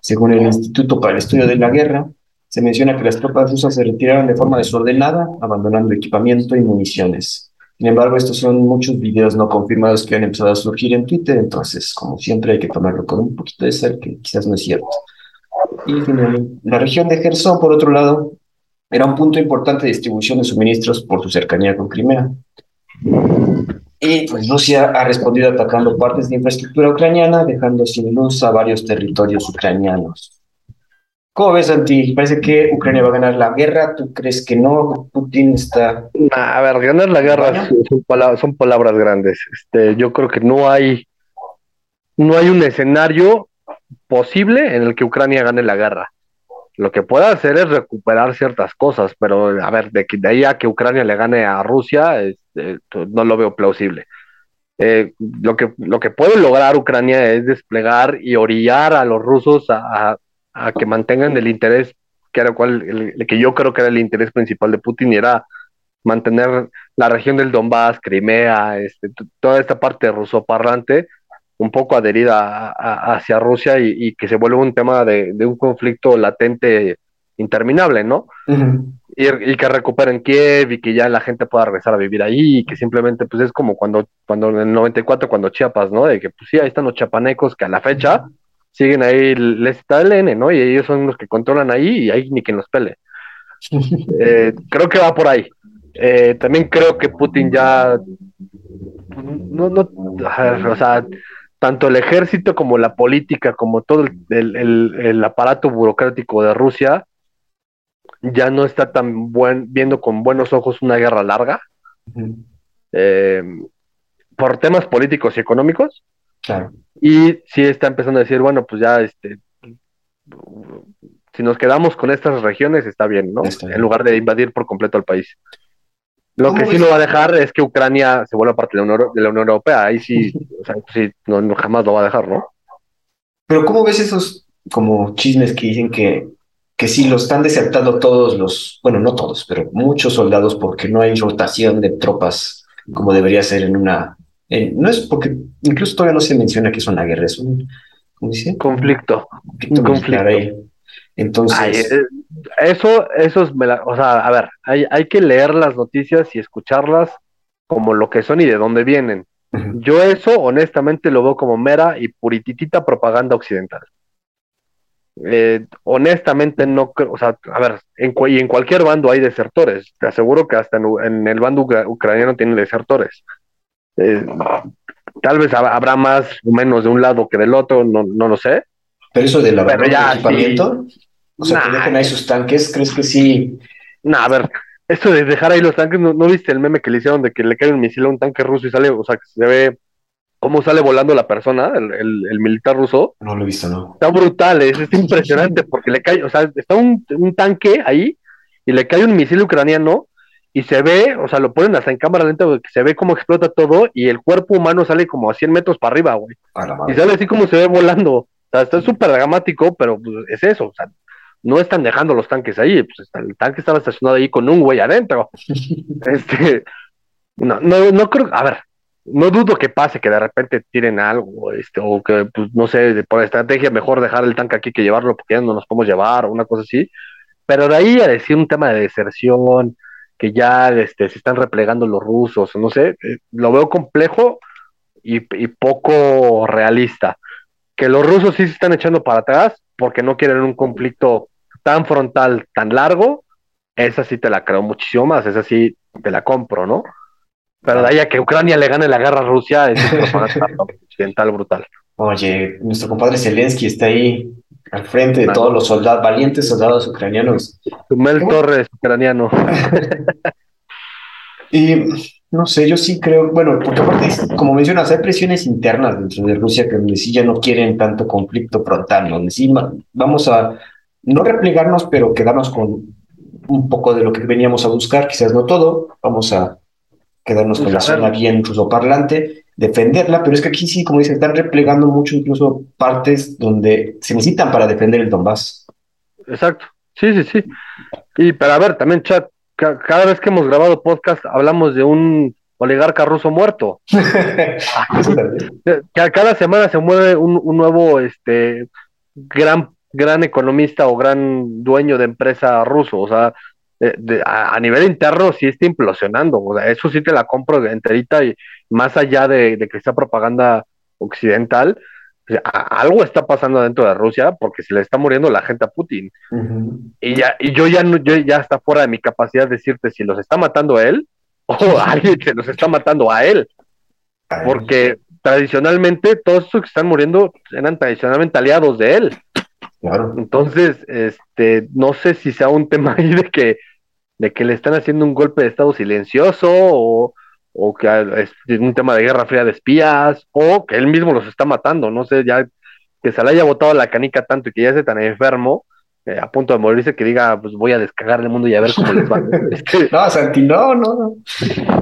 Según el Instituto para el Estudio de la Guerra, se menciona que las tropas rusas se retiraron de forma desordenada, abandonando equipamiento y municiones. Sin embargo, estos son muchos videos no confirmados que han empezado a surgir en Twitter, entonces, como siempre, hay que tomarlo con un poquito de sal, que quizás no es cierto. Y finalmente, la región de Gerson, por otro lado, era un punto importante de distribución de suministros por su cercanía con Crimea. Y pues Rusia ha respondido atacando partes de infraestructura ucraniana, dejando sin luz a varios territorios ucranianos. ¿Cómo ves, Santi? Parece que Ucrania va a ganar la guerra. ¿Tú crees que no? Putin está. A ver, ganar la guerra son, palabras, son palabras grandes. Este, yo creo que no hay, no hay un escenario posible en el que Ucrania gane la guerra. Lo que puede hacer es recuperar ciertas cosas, pero a ver, de, ahí a que Ucrania le gane a Rusia, este, no lo veo plausible. Eh, lo, que, lo que puede lograr Ucrania es desplegar y orillar a los rusos a, a que mantengan el interés, que era cual, el, que yo creo que era el interés principal de Putin, y era mantener la región del Donbass, Crimea, este, toda esta parte rusoparlante, un poco adherida hacia Rusia y, que se vuelva un tema de, un conflicto latente interminable, ¿no? y, que recuperen Kiev y que ya la gente pueda regresar a vivir ahí y que simplemente pues es como cuando, cuando en el 94, cuando Chiapas, ¿no? De que pues sí, ahí están los chapanecos que a la fecha siguen ahí, les está el N, ¿no? Y ellos son los que controlan ahí y ahí ni quien los pele. Eh, creo que va por ahí. Eh, también creo que Putin ya, no, no, o sea, tanto el ejército como la política, como todo el, aparato burocrático de Rusia, ya no está tan buen, viendo con buenos ojos una guerra larga. Eh, por temas políticos y económicos. Claro. Y sí está empezando a decir, bueno, pues ya, este, si nos quedamos con estas regiones, está bien, ¿no? En lugar de invadir por completo el país. Lo que sí no va a dejar es que Ucrania se vuelva parte de la Unión, Europea. Ahí sí, o sea, sí, no, jamás lo va a dejar, ¿no? Pero ¿cómo ves esos como chismes que dicen que, que sí lo están desertando todos los, bueno, no todos, pero muchos soldados porque no hay rotación de tropas como debería ser en una eh, no es porque incluso todavía no se menciona que es una guerra, es un ¿cómo dice? conflicto. Entonces. Eh, eso, eso es, o sea, a ver, hay, hay que leer las noticias y escucharlas como lo que son y de dónde vienen. Yo eso, honestamente, lo veo como mera y purititita propaganda occidental. Eh, honestamente no creo, o sea, a ver, en, y en cualquier bando hay desertores. Te aseguro que hasta en, en el bando ucraniano tienen desertores. Eh, tal vez habrá más o menos de un lado que del otro, no, no lo sé. Pero eso del equipamiento, o sea, que dejen ahí sus tanques, ¿crees que sí? No, a ver, esto de dejar ahí los tanques, ¿no, viste el meme que le hicieron de que le cae un misil a un tanque ruso y sale, o sea, que se ve cómo sale volando la persona, el, militar ruso. No lo he visto, no. Está brutal, es, impresionante porque le cae, o sea, está un, tanque ahí y le cae un misil ucraniano y se ve, o sea, lo ponen hasta en cámara lenta, que se ve cómo explota todo y el cuerpo humano sale como a 100 metros para arriba, güey. Y sale así como se ve volando. O sea, está súper dramático, pero pues, es eso, o sea, no están dejando los tanques ahí, pues el tanque estaba estacionado ahí con un güey adentro. este, no, no, no creo, a ver, no dudo que pase que de repente tiren algo, este, o que, pues, no sé, por estrategia mejor dejar el tanque aquí que llevarlo porque ya no nos podemos llevar, o una cosa así. Pero de ahí a decir un tema de deserción, que ya este, se están replegando los rusos, no sé, eh, lo veo complejo y, y, poco realista. Que los rusos sí se están echando para atrás porque no quieren un conflicto tan frontal, tan largo, esa sí te la creo muchísimo más, esa sí te la compro, ¿no? Pero de ahí a que Ucrania le gane la guerra a Rusia es un occidental brutal. Oye, nuestro compadre Zelensky está ahí al frente de todos los soldados, valientes soldados ucranianos. Tumel Torres, ucraniano. y no sé, yo sí creo, bueno, porque aparte, como mencionas, hay presiones internas dentro de Rusia que donde sí ya no quieren tanto conflicto frontal, donde sí vamos a no replegarnos, pero quedarnos con un poco de lo que veníamos a buscar, quizás no todo, vamos a quedarnos con la zona bien parlante, defenderla, pero es que aquí sí, como dicen, están replegando mucho incluso partes donde se necesitan para defender el Donbass. Exacto, sí, sí, sí. Y para ver, también, chat, cada vez que hemos grabado podcast hablamos de un oligarca ruso muerto. cada semana se mueve un, un, nuevo este gran gran economista o gran dueño de empresa ruso, o sea, a, nivel interno sí está implosionando, o sea, eso sí te la compro enterita y más allá de, que sea propaganda occidental, algo está pasando dentro de Rusia porque se le está muriendo la gente a Putin. Y ya, y yo ya no, yo ya está fuera de mi capacidad de decirte si los está matando a él o alguien que los está matando a él. Porque tradicionalmente todos esos que están muriendo eran tradicionalmente aliados de él. Claro. Entonces, este, no sé si sea un tema ahí de que de que le están haciendo un golpe de Estado silencioso o, o que es un tema de guerra fría de espías o que él mismo los está matando, no sé, ya que se le haya botado la canica tanto y que ya esté tan enfermo, eh, a punto de morirse, que diga, pues voy a descargar el mundo y a ver cómo les va. Este, no, Santi, no, no, no.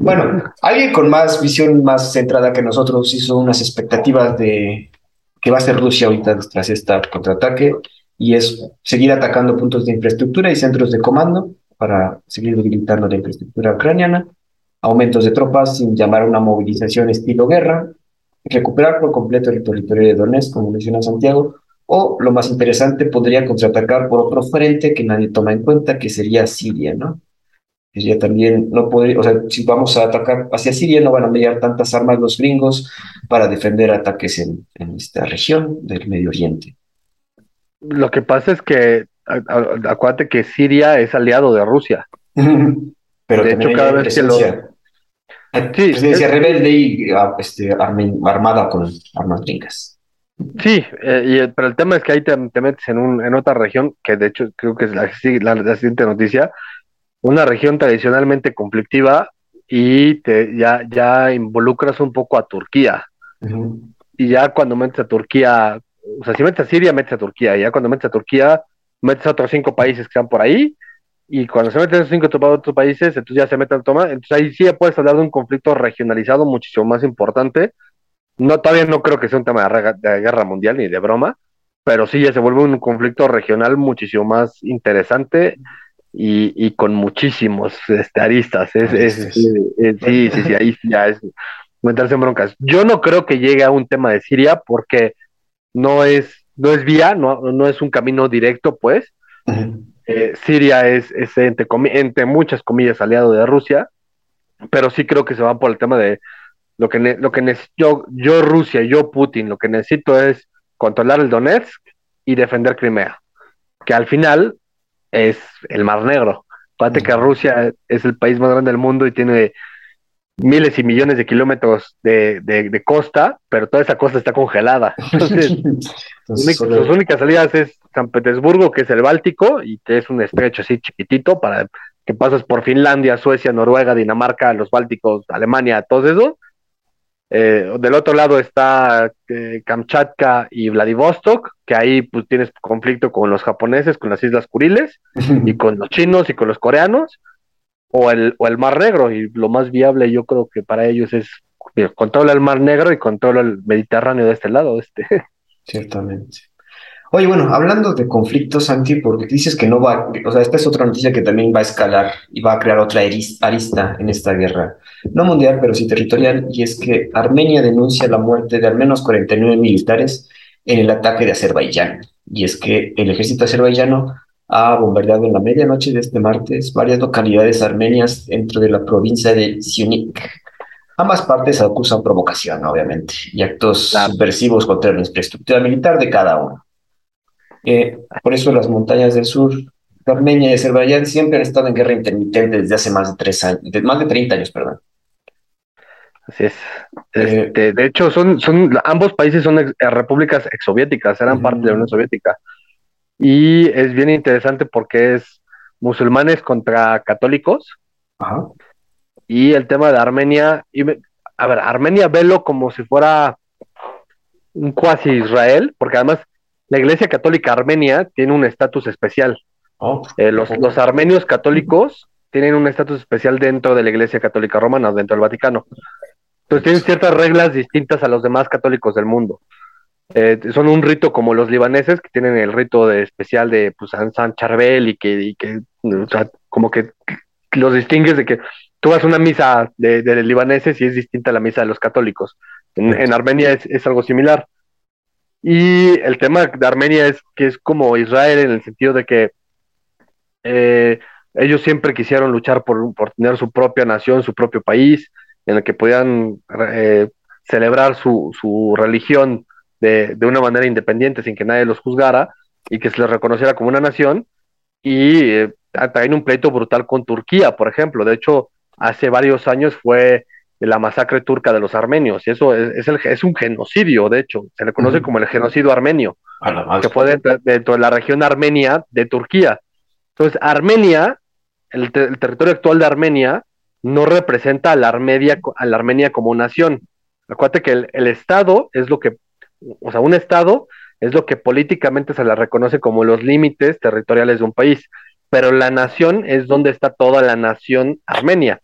Bueno, alguien con más visión más centrada que nosotros hizo unas expectativas de que va a ser Rusia ahorita tras este contraataque y es seguir atacando puntos de infraestructura y centros de comando para seguir debilitando la infraestructura ucraniana, aumentos de tropas sin llamar a una movilización estilo guerra, recuperar por completo el territorio de Donetsk, como menciona Santiago, o lo más interesante, podría contraatacar por otro frente que nadie toma en cuenta, que sería Siria, ¿no? Sería también, no podría, o sea, si vamos a atacar hacia Siria, no van a enviar tantas armas los gringos para defender ataques en, en esta región del Medio Oriente. Lo que pasa es que acuérdate que Siria es aliado de Rusia. Pero de hecho, cada vez que lo. Sí, presidencia rebelde y ah, este, armada con armas gringas. Sí, eh, y, pero el tema es que ahí te, metes en, un, en otra región, que de hecho creo que es la, la, siguiente noticia, una región tradicionalmente conflictiva y te, ya, ya involucras un poco a Turquía. Y ya cuando metes a Turquía, o sea, si metes a Siria, metes a Turquía, y ya cuando metes a Turquía, metes a otros cinco países que están por ahí, y cuando se meten esos cinco otros países, entonces ya se meten a toma, entonces ahí sí ya puedes hablar de un conflicto regionalizado muchísimo más importante. No, todavía no creo que sea un tema de, guerra mundial ni de broma, pero sí ya se vuelve un conflicto regional muchísimo más interesante y, con muchísimos este, aristas. Es, sí, sí, sí, ahí ya es meterse en broncas. Yo no creo que llegue a un tema de Siria porque no es no es vía, no, no es un camino directo, pues. Eh, Siria es, es entre, entre, muchas comillas aliado de Rusia, pero sí creo que se va por el tema de lo que, lo que yo, yo Rusia, yo Putin, lo que necesito es controlar el Donetsk y defender Crimea, que al final es el Mar Negro. Fíjate que Rusia es el país más grande del mundo y tiene miles y millones de kilómetros de, de, costa, pero toda esa costa está congelada. Entonces, sus únicas salidas es San Petersburgo, que es el Báltico, y que es un estrecho así chiquitito para que pasas por Finlandia, Suecia, Noruega, Dinamarca, los Bálticos, Alemania, todo eso. Eh, del otro lado está eh, Kamchatka y Vladivostok, que ahí pues tienes conflicto con los japoneses, con las Islas Kuriles, y con los chinos y con los coreanos, o el, o el Mar Negro, y lo más viable yo creo que para ellos es controla el Mar Negro y controla el Mediterráneo de este lado. Este. Ciertamente. Oye, bueno, hablando de conflictos, Santi, porque dices que no va, o sea, esta es otra noticia que también va a escalar y va a crear otra arista en esta guerra, no mundial, pero sí territorial, y es que Armenia denuncia la muerte de al menos 49 militares en el ataque de Azerbaiyán. Y es que el ejército azerbaiyano ha bombardeado en la medianoche de este martes varias localidades armenias dentro de la provincia de Siunik. Ambas partes acusan provocación, obviamente, y actos subversivos contra la infraestructura militar de cada uno. Eh, por eso las montañas del sur de Armenia y Azerbaiyán siempre han estado en guerra intermitente desde hace más de tres años, más de 30 años, perdón. Así es. Eh, este, de hecho, son, son, ambos países son eh, repúblicas exsoviéticas, eran parte de la Unión Soviética. Y es bien interesante porque es musulmanes contra católicos. Y el tema de Armenia, y, a ver, Armenia velo como si fuera un cuasi Israel, porque además la Iglesia Católica Armenia tiene un estatus especial. Oh. Eh, los, los, armenios católicos tienen un estatus especial dentro de la Iglesia Católica Romana, dentro del Vaticano. Entonces tienen ciertas reglas distintas a los demás católicos del mundo. Eh, son un rito como los libaneses, que tienen el rito de especial de pues, San Charbel y que, y que o sea, como que los distingues de que tú vas a una misa de, de libaneses y es distinta a la misa de los católicos. En, Armenia es, es, algo similar. Y el tema de Armenia es que es como Israel en el sentido de que eh, ellos siempre quisieron luchar por, tener su propia nación, su propio país, en el que podían eh, celebrar su, su religión de, de, una manera independiente sin que nadie los juzgara y que se les reconociera como una nación. Y eh, también un pleito brutal con Turquía, por ejemplo. De hecho, hace varios años fue la masacre turca de los armenios, y eso es, el, es un genocidio, de hecho, se le conoce como el genocidio armenio, que fue dentro, de la región armenia de Turquía. Entonces, Armenia, el, territorio actual de Armenia, no representa a la, Armenia, a la Armenia como nación. Acuérdate que el, Estado es lo que, o sea, un Estado es lo que políticamente se le reconoce como los límites territoriales de un país, pero la nación es donde está toda la nación armenia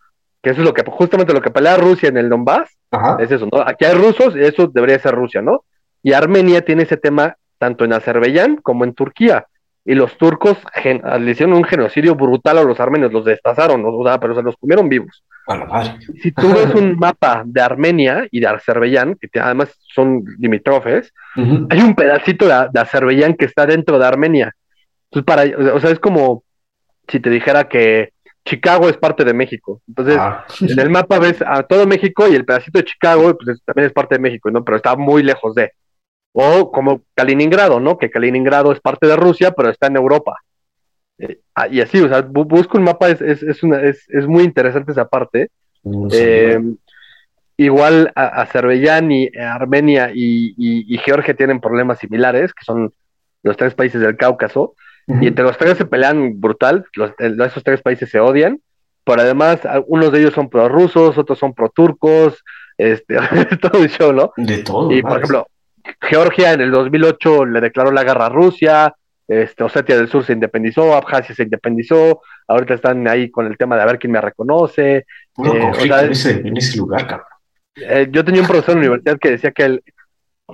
que eso es lo que justamente lo que pelea Rusia en el Donbass, es eso, ¿no? Aquí hay rusos, y eso debería ser Rusia, ¿no? Y Armenia tiene ese tema tanto en Azerbaiyán como en Turquía. Y los turcos le hicieron un genocidio brutal a los armenios, los destazaron, ¿no? pero se los comieron vivos. Si tú ves un mapa de Armenia y de Azerbaiyán, que además son limítrofes, hay un pedacito de, de, Azerbaiyán que está dentro de Armenia. Entonces, para, o sea, es como si te dijera que Chicago es parte de México. Entonces, ah. en el mapa ves a todo México y el pedacito de Chicago pues, también es parte de México, ¿no? Pero está muy lejos de. O como Kaliningrado, ¿no? Que Kaliningrado es parte de Rusia, pero está en Europa. Eh, ah, y así, o sea, busco un mapa, es, es, es, una, es, muy interesante esa parte. Eh, igual Azerbaiyán y Armenia y, y Georgia tienen problemas similares, que son los tres países del Cáucaso. Y entre los tres se pelean brutal, los, esos tres países se odian, pero además unos de ellos son prorrusos, otros son pro-turcos, este, todo el show, ¿no? De todo. Y por ejemplo, Georgia en el 2008 le declaró la guerra a Rusia, este, Osetia del Sur se independizó, Abjasia se independizó, ahorita están ahí con el tema de a ver quién me reconoce. Eh, en, ese, lugar, cabrón. Eh, yo tenía un profesor en la universidad que decía que el,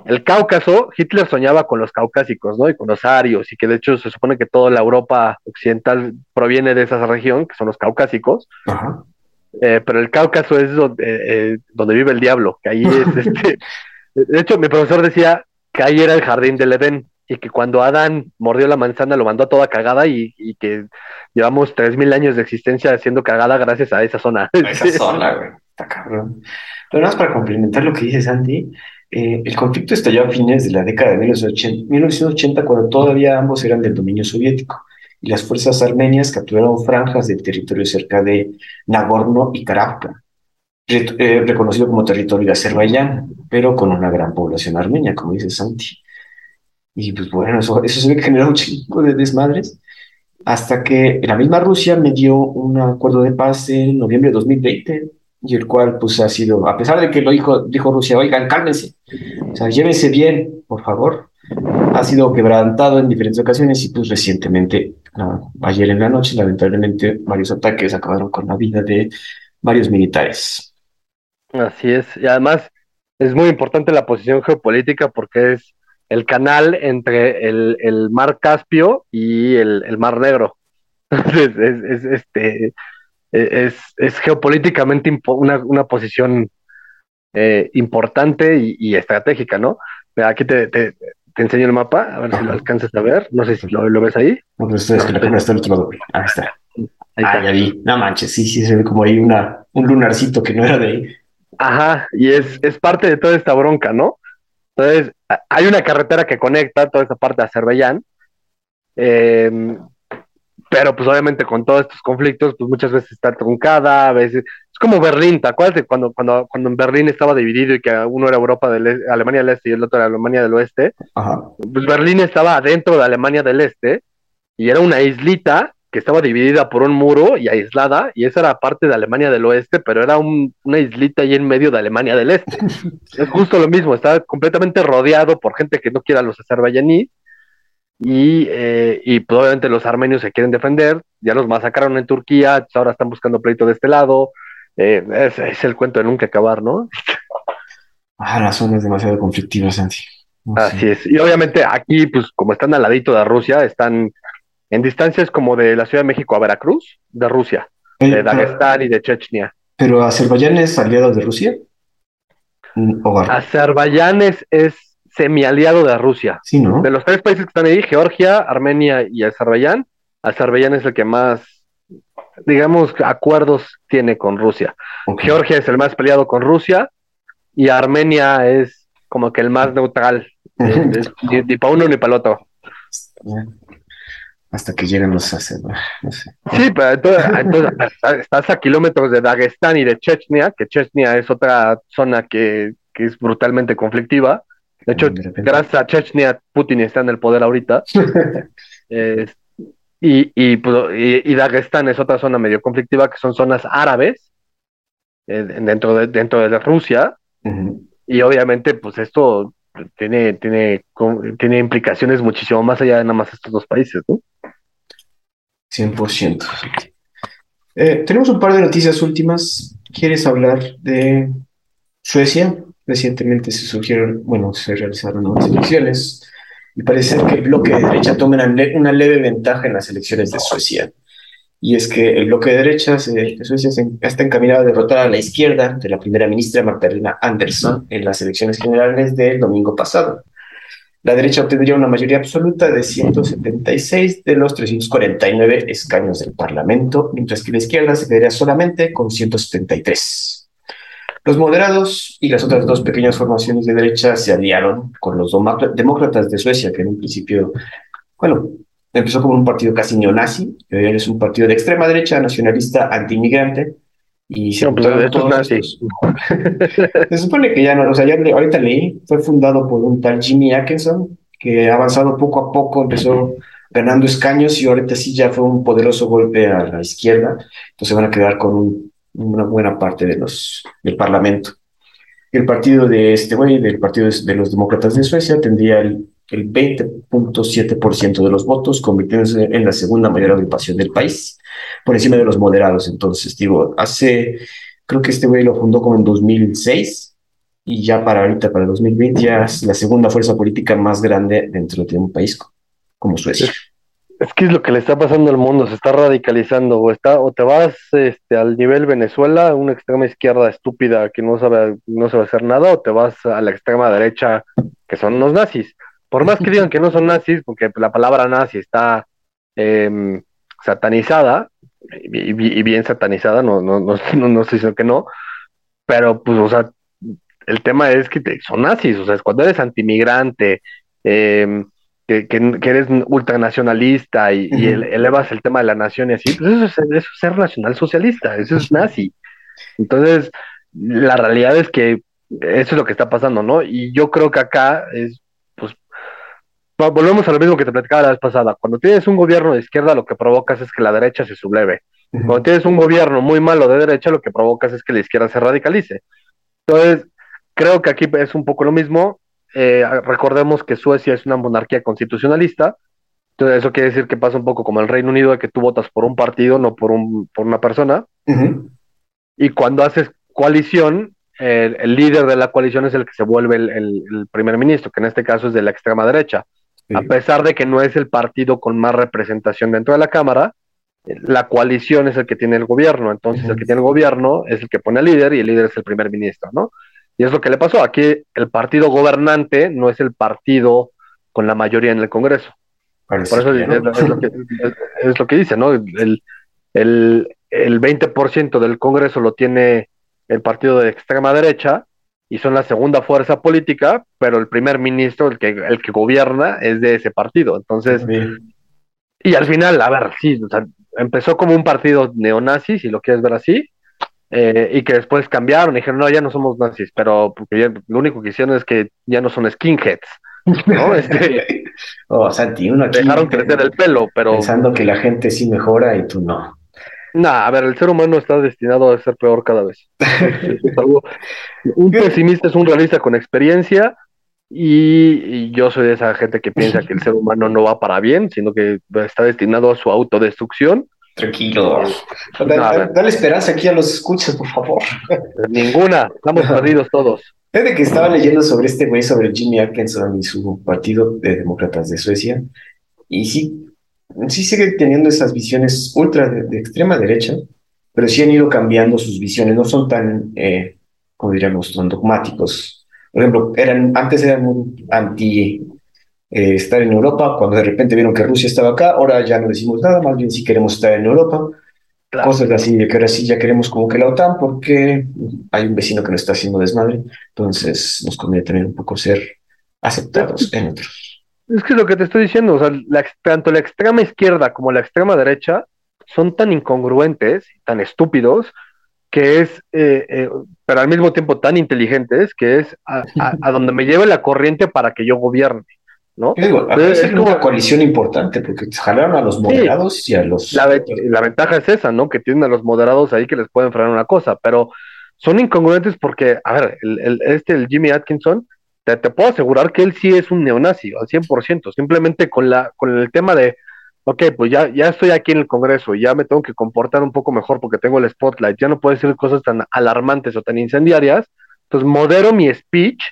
el Cáucaso, Hitler soñaba con los caucásicos, ¿no? Y con los arios, y que de hecho se supone que toda la Europa occidental proviene de esa región, que son los caucásicos. Eh, pero el Cáucaso es donde, eh, donde vive el diablo, que ahí es este. De hecho, mi profesor decía que ahí era el jardín del Edén, y que cuando Adán mordió la manzana lo mandó a toda cagada y, y que llevamos 3.000 años de existencia haciendo cagada gracias a esa zona. A esa zona, güey. Está cabrón. Pero nada más para complementar lo que dice Santi, eh, el conflicto estalló a fines de la década de 1980, cuando todavía ambos eran del dominio soviético y las fuerzas armenias capturaron franjas del territorio cerca de Nagorno y Karabakh, eh, reconocido como territorio de Azerbaiyán, pero con una gran población armenia, como dice Santi. Y pues bueno, eso, eso se que generó un chingo de desmadres, hasta que la misma Rusia me dio un acuerdo de paz en noviembre de 2020 y el cual pues ha sido, a pesar de que lo dijo, dijo Rusia, oigan, cálmense, o sea, llévense bien, por favor, ha sido quebrantado en diferentes ocasiones y pues recientemente, ayer en la noche, lamentablemente, varios ataques acabaron con la vida de varios militares. Así es, y además es muy importante la posición geopolítica porque es el canal entre el, el mar Caspio y el, el mar Negro. es, es, este, es, es geopolíticamente una, una posición eh, importante y, y, estratégica, ¿no? Aquí te, te, te, enseño el mapa, a ver si lo alcanzas a ver. No sé si lo, lo ves ahí. No, pero esto es que la está al otro lado. Ahí está. Ahí está. Ah, ya vi. No manches, sí, sí, se ve como ahí una, un lunarcito que no era de ahí. Ajá, y es, es parte de toda esta bronca, ¿no? Entonces, hay una carretera que conecta toda esta parte de Azerbaiyán, eh, pero pues obviamente con todos estos conflictos, pues muchas veces está truncada, a veces es como Berlín, ¿te acuerdas de cuando, cuando, cuando en Berlín estaba dividido y que uno era Europa del Alemania del Este y el otro era Alemania del Oeste? Ajá. Pues Berlín estaba adentro de Alemania del Este y era una islita que estaba dividida por un muro y aislada, y esa era parte de Alemania del Oeste, pero era un, una islita ahí en medio de Alemania del Este. es justo lo mismo, está completamente rodeado por gente que no quiera a los azerbaiyaníes, y, eh, y pues obviamente los armenios se quieren defender, ya los masacraron en Turquía, pues ahora están buscando pleito de este lado, eh, es, es, el cuento de nunca acabar, ¿no? Ah, la zona es demasiado conflictiva, Santi. No Así sé. es, y obviamente aquí, pues como están al ladito de Rusia, están en distancias como de la Ciudad de México a Veracruz, de Rusia, eh, de Dagestán y de Chechnya. ¿Pero Azerbaiyán es aliado de Rusia? ¿O Azerbaiyán es, es semi-aliado de Rusia. Sí, ¿no? De los tres países que están ahí, Georgia, Armenia y Azerbaiyán, Azerbaiyán es el que más, digamos, acuerdos tiene con Rusia. Okay. Georgia es el más peleado con Rusia y Armenia es como que el más neutral, ni, ni para uno ni para el otro hasta que lleguen los sacerdotes. No sé. Sí, pero entonces, entonces, estás a kilómetros de Dagestán y de Chechnya, que Chechnya es otra zona que, que es brutalmente conflictiva. De hecho, de gracias a Chechnya, Putin está en el poder ahorita. eh, y, y, y, y, Dagestán es otra zona medio conflictiva, que son zonas árabes eh, dentro, de, dentro de Rusia. Uh -huh. Y obviamente, pues esto tiene, tiene, tiene implicaciones muchísimo más allá de nada más estos dos países, ¿no? 100%. Eh, tenemos un par de noticias últimas. ¿Quieres hablar de Suecia? Recientemente se surgieron, bueno, se realizaron nuevas elecciones y parece que el bloque de derecha toma una, le una leve ventaja en las elecciones de Suecia. Y es que el bloque de derecha de Suecia se, está encaminado a derrotar a la izquierda de la primera ministra Magdalena Andersson en las elecciones generales del domingo pasado. La derecha obtendría una mayoría absoluta de 176 de los 349 escaños del Parlamento, mientras que la izquierda se quedaría solamente con 173. Los moderados y las otras dos pequeñas formaciones de derecha se aliaron con los demócratas de Suecia, que en un principio, bueno, empezó como un partido casi neonazi, hoy es un partido de extrema derecha, nacionalista, antiinmigrante, y se, no, pues se supone que ya no, o sea, ya ahorita leí, fue fundado por un tal Jimmy Atkinson, que ha avanzado poco a poco, empezó ganando escaños y ahorita sí ya fue un poderoso golpe a la izquierda, entonces van a quedar con un, una buena parte de los, del parlamento. El partido de este güey, del partido de los demócratas de Suecia, tendría el, el 20.7% de los votos, convirtiéndose en la segunda mayor agrupación del país por encima de los moderados. Entonces, digo, hace, creo que este güey lo fundó como en 2006 y ya para ahorita, para 2020, ya es la segunda fuerza política más grande dentro de un país como Suecia. Es, que es lo que le está pasando al mundo, se está radicalizando o, está, o te vas este, al nivel Venezuela, una extrema izquierda estúpida que no sabe, no sabe hacer nada, o te vas a la extrema derecha que son los nazis. Por más que digan que no son nazis, porque la palabra nazi está eh, satanizada, y, y, bien satanizada, no, no, no, no, no estoy diciendo que no, pero pues, o sea, el tema es que te, son nazis, o sea, es cuando eres antimigrante, eh, que, que, que, eres ultranacionalista y, uh -huh. y el, elevas el tema de la nación y así, pues eso es, eso es ser nacional socialista, eso es nazi. Entonces, la realidad es que eso es lo que está pasando, ¿no? Y yo creo que acá es volvemos a lo mismo que te platicaba la vez pasada. Cuando tienes un gobierno de izquierda, lo que provocas es que la derecha se subleve. Cuando tienes un gobierno muy malo de derecha, lo que provocas es que la izquierda se radicalice. Entonces, creo que aquí es un poco lo mismo. Eh, recordemos que Suecia es una monarquía constitucionalista. Entonces, eso quiere decir que pasa un poco como el Reino Unido, de que tú votas por un partido, no por, un, por una persona. Y cuando haces coalición, el, líder de la coalición es el que se vuelve el, primer ministro, que en este caso es de la extrema derecha. A pesar de que no es el partido con más representación dentro de la Cámara, la coalición es el que tiene el gobierno. Entonces, el que tiene el gobierno es el que pone al líder y el líder es el primer ministro, ¿no? Y es lo que le pasó. Aquí el partido gobernante no es el partido con la mayoría en el Congreso. Por eso es, lo que, dice, ¿no? El, el, el 20% del Congreso lo tiene el partido de extrema derecha y son la segunda fuerza política, pero el primer ministro, el que, el que gobierna, es de ese partido. Entonces, y al final, a ver, sí, empezó como un partido neonazi, si lo quieres ver así, eh, y que después cambiaron y dijeron, no, ya no somos nazis, pero lo único que hicieron es que ya no son skinheads. ¿no? Este, oh, Santi, uno aquí dejaron crecer el pelo, pero pensando que la gente sí mejora y tú no. Nah, a ver, el ser humano está destinado a ser peor cada vez. un pesimista es un realista con experiencia y, yo soy de esa gente que piensa que el ser humano no va para bien, sino que está destinado a su autodestrucción. Tranquilo. dale, esperanza aquí a los escuchas, por favor. Ninguna, estamos perdidos todos. Desde que estaba leyendo sobre este güey, sobre Jimmy Atkinson y su partido de demócratas de Suecia, y sí, sí sigue teniendo esas visiones ultra de, extrema derecha, pero sí han ido cambiando sus visiones, no son tan, eh, como diríamos, tan dogmáticos. Por ejemplo, eran, antes eran muy anti eh, estar en Europa, cuando de repente vieron que Rusia estaba acá, ahora ya no decimos nada, más bien si queremos estar en Europa. Cosas así, de que ahora sí ya queremos como que la OTAN, porque hay un vecino que nos está haciendo desmadre, entonces nos conviene también un poco ser aceptados en otros. Es que lo que te estoy diciendo, o sea, tanto la extrema izquierda como la extrema derecha son tan incongruentes, tan estúpidos, que es, eh, eh, pero al mismo tiempo tan inteligentes, que es a, donde me lleve la corriente para que yo gobierne. ¿no? es una coalición importante porque jalaron a los moderados y a los. La, la, ventaja es esa, ¿no? Que tienen a los moderados ahí que les pueden frenar una cosa, pero son incongruentes porque, a ver, el, este, el Jimmy Atkinson, te, puedo asegurar que él sí es un neonazi al 100%, simplemente con, la, con el tema de, ok, pues ya, ya estoy aquí en el Congreso, ya me tengo que comportar un poco mejor porque tengo el spotlight, ya no puedo decir cosas tan alarmantes o tan incendiarias, entonces modero mi speech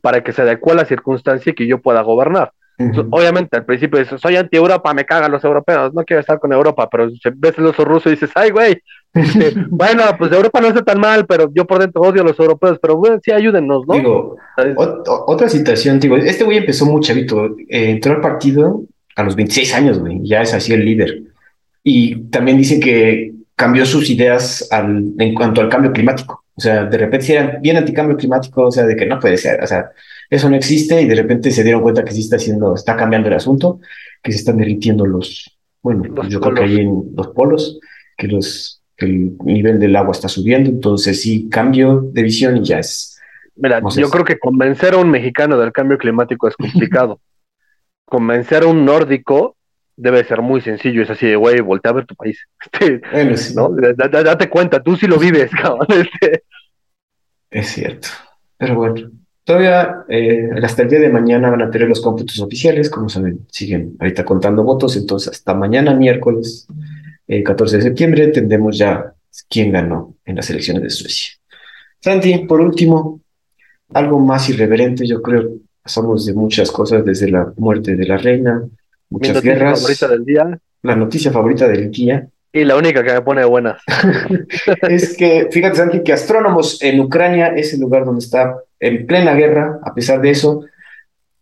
para que se adecue a la circunstancia y que yo pueda gobernar. Obviamente al principio dices, soy anti-Europa, me cagan los europeos, no quiero estar con Europa, pero ves el oso ruso y dices, ay, güey, bueno, pues Europa no está tan mal, pero yo por dentro odio a los europeos, pero bueno, sí, ayúdennos, ¿no? Digo, otra situación, digo, este güey empezó muy chavito, eh, entró al partido a los 26 años, güey, ya es así el líder. Y también dice que cambió sus ideas al, en cuanto al cambio climático. O sea, de repente si eran bien anticambio climático, o sea, de que no puede ser, o sea, eso no existe y de repente se dieron cuenta que sí está haciendo, está cambiando el asunto, que se están derritiendo los, bueno, yo creo que hay en los polos, que los, el nivel del agua está subiendo, entonces sí, cambio de visión y ya es. Mira, yo creo que convencer a un mexicano del cambio climático es complicado. convencer a un nórdico debe ser muy sencillo, es así de, güey, voltea a ver tu país. Este, ¿no? date cuenta, tú sí lo vives, cabrón. Este. Es cierto. Pero bueno, Todavía eh, hasta el día de mañana van a tener los cómputos oficiales, como saben, siguen ahorita contando votos, entonces hasta mañana miércoles, el 14 de septiembre, tendremos ya quién ganó en las elecciones de Suecia. Santi, por último, algo más irreverente, yo creo, pasamos de muchas cosas, desde la muerte de la reina, muchas guerras. favorita del día? La noticia favorita del día. Y la única que me pone de buenas. es que, fíjate, Santi, que astrónomos en Ucrania es el lugar donde está en plena guerra. A pesar de eso,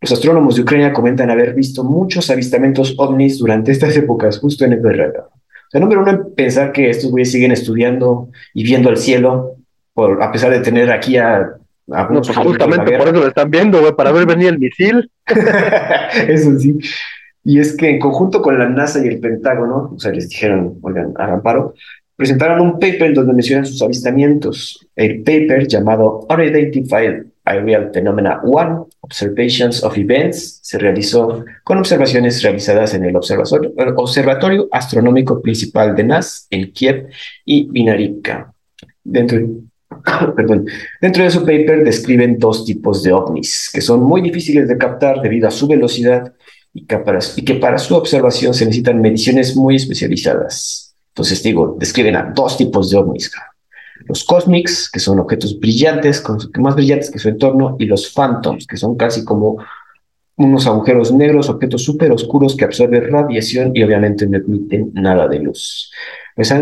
los astrónomos de Ucrania comentan haber visto muchos avistamientos ovnis durante estas épocas, justo en el guerra. O sea, número uno, pensar que estos güeyes siguen estudiando y viendo el cielo, por, a pesar de tener aquí a. no, pues justamente por eso lo están viendo, güey, para ver venir el misil. eso sí. Y es que en conjunto con la NASA y el Pentágono, o sea, les dijeron, oigan, hagan paro, presentaron un paper donde mencionan sus avistamientos. El paper llamado Unidentified Aerial Phenomena 1, Observations of Events, se realizó con observaciones realizadas en el Observatorio, Astronómico Principal de NAS en Kiev y Vinarivka. Dentro, dentro de su paper describen dos tipos de ovnis que son muy difíciles de captar debido a su velocidad y que para su observación se necesitan mediciones muy especializadas. Entonces digo, describen a dos tipos de ovnis los cosmics, que son objetos brillantes, más brillantes que su entorno, y los phantoms, que son casi como unos agujeros negros, objetos súper oscuros que absorben radiación y obviamente no emiten nada de luz. Pues,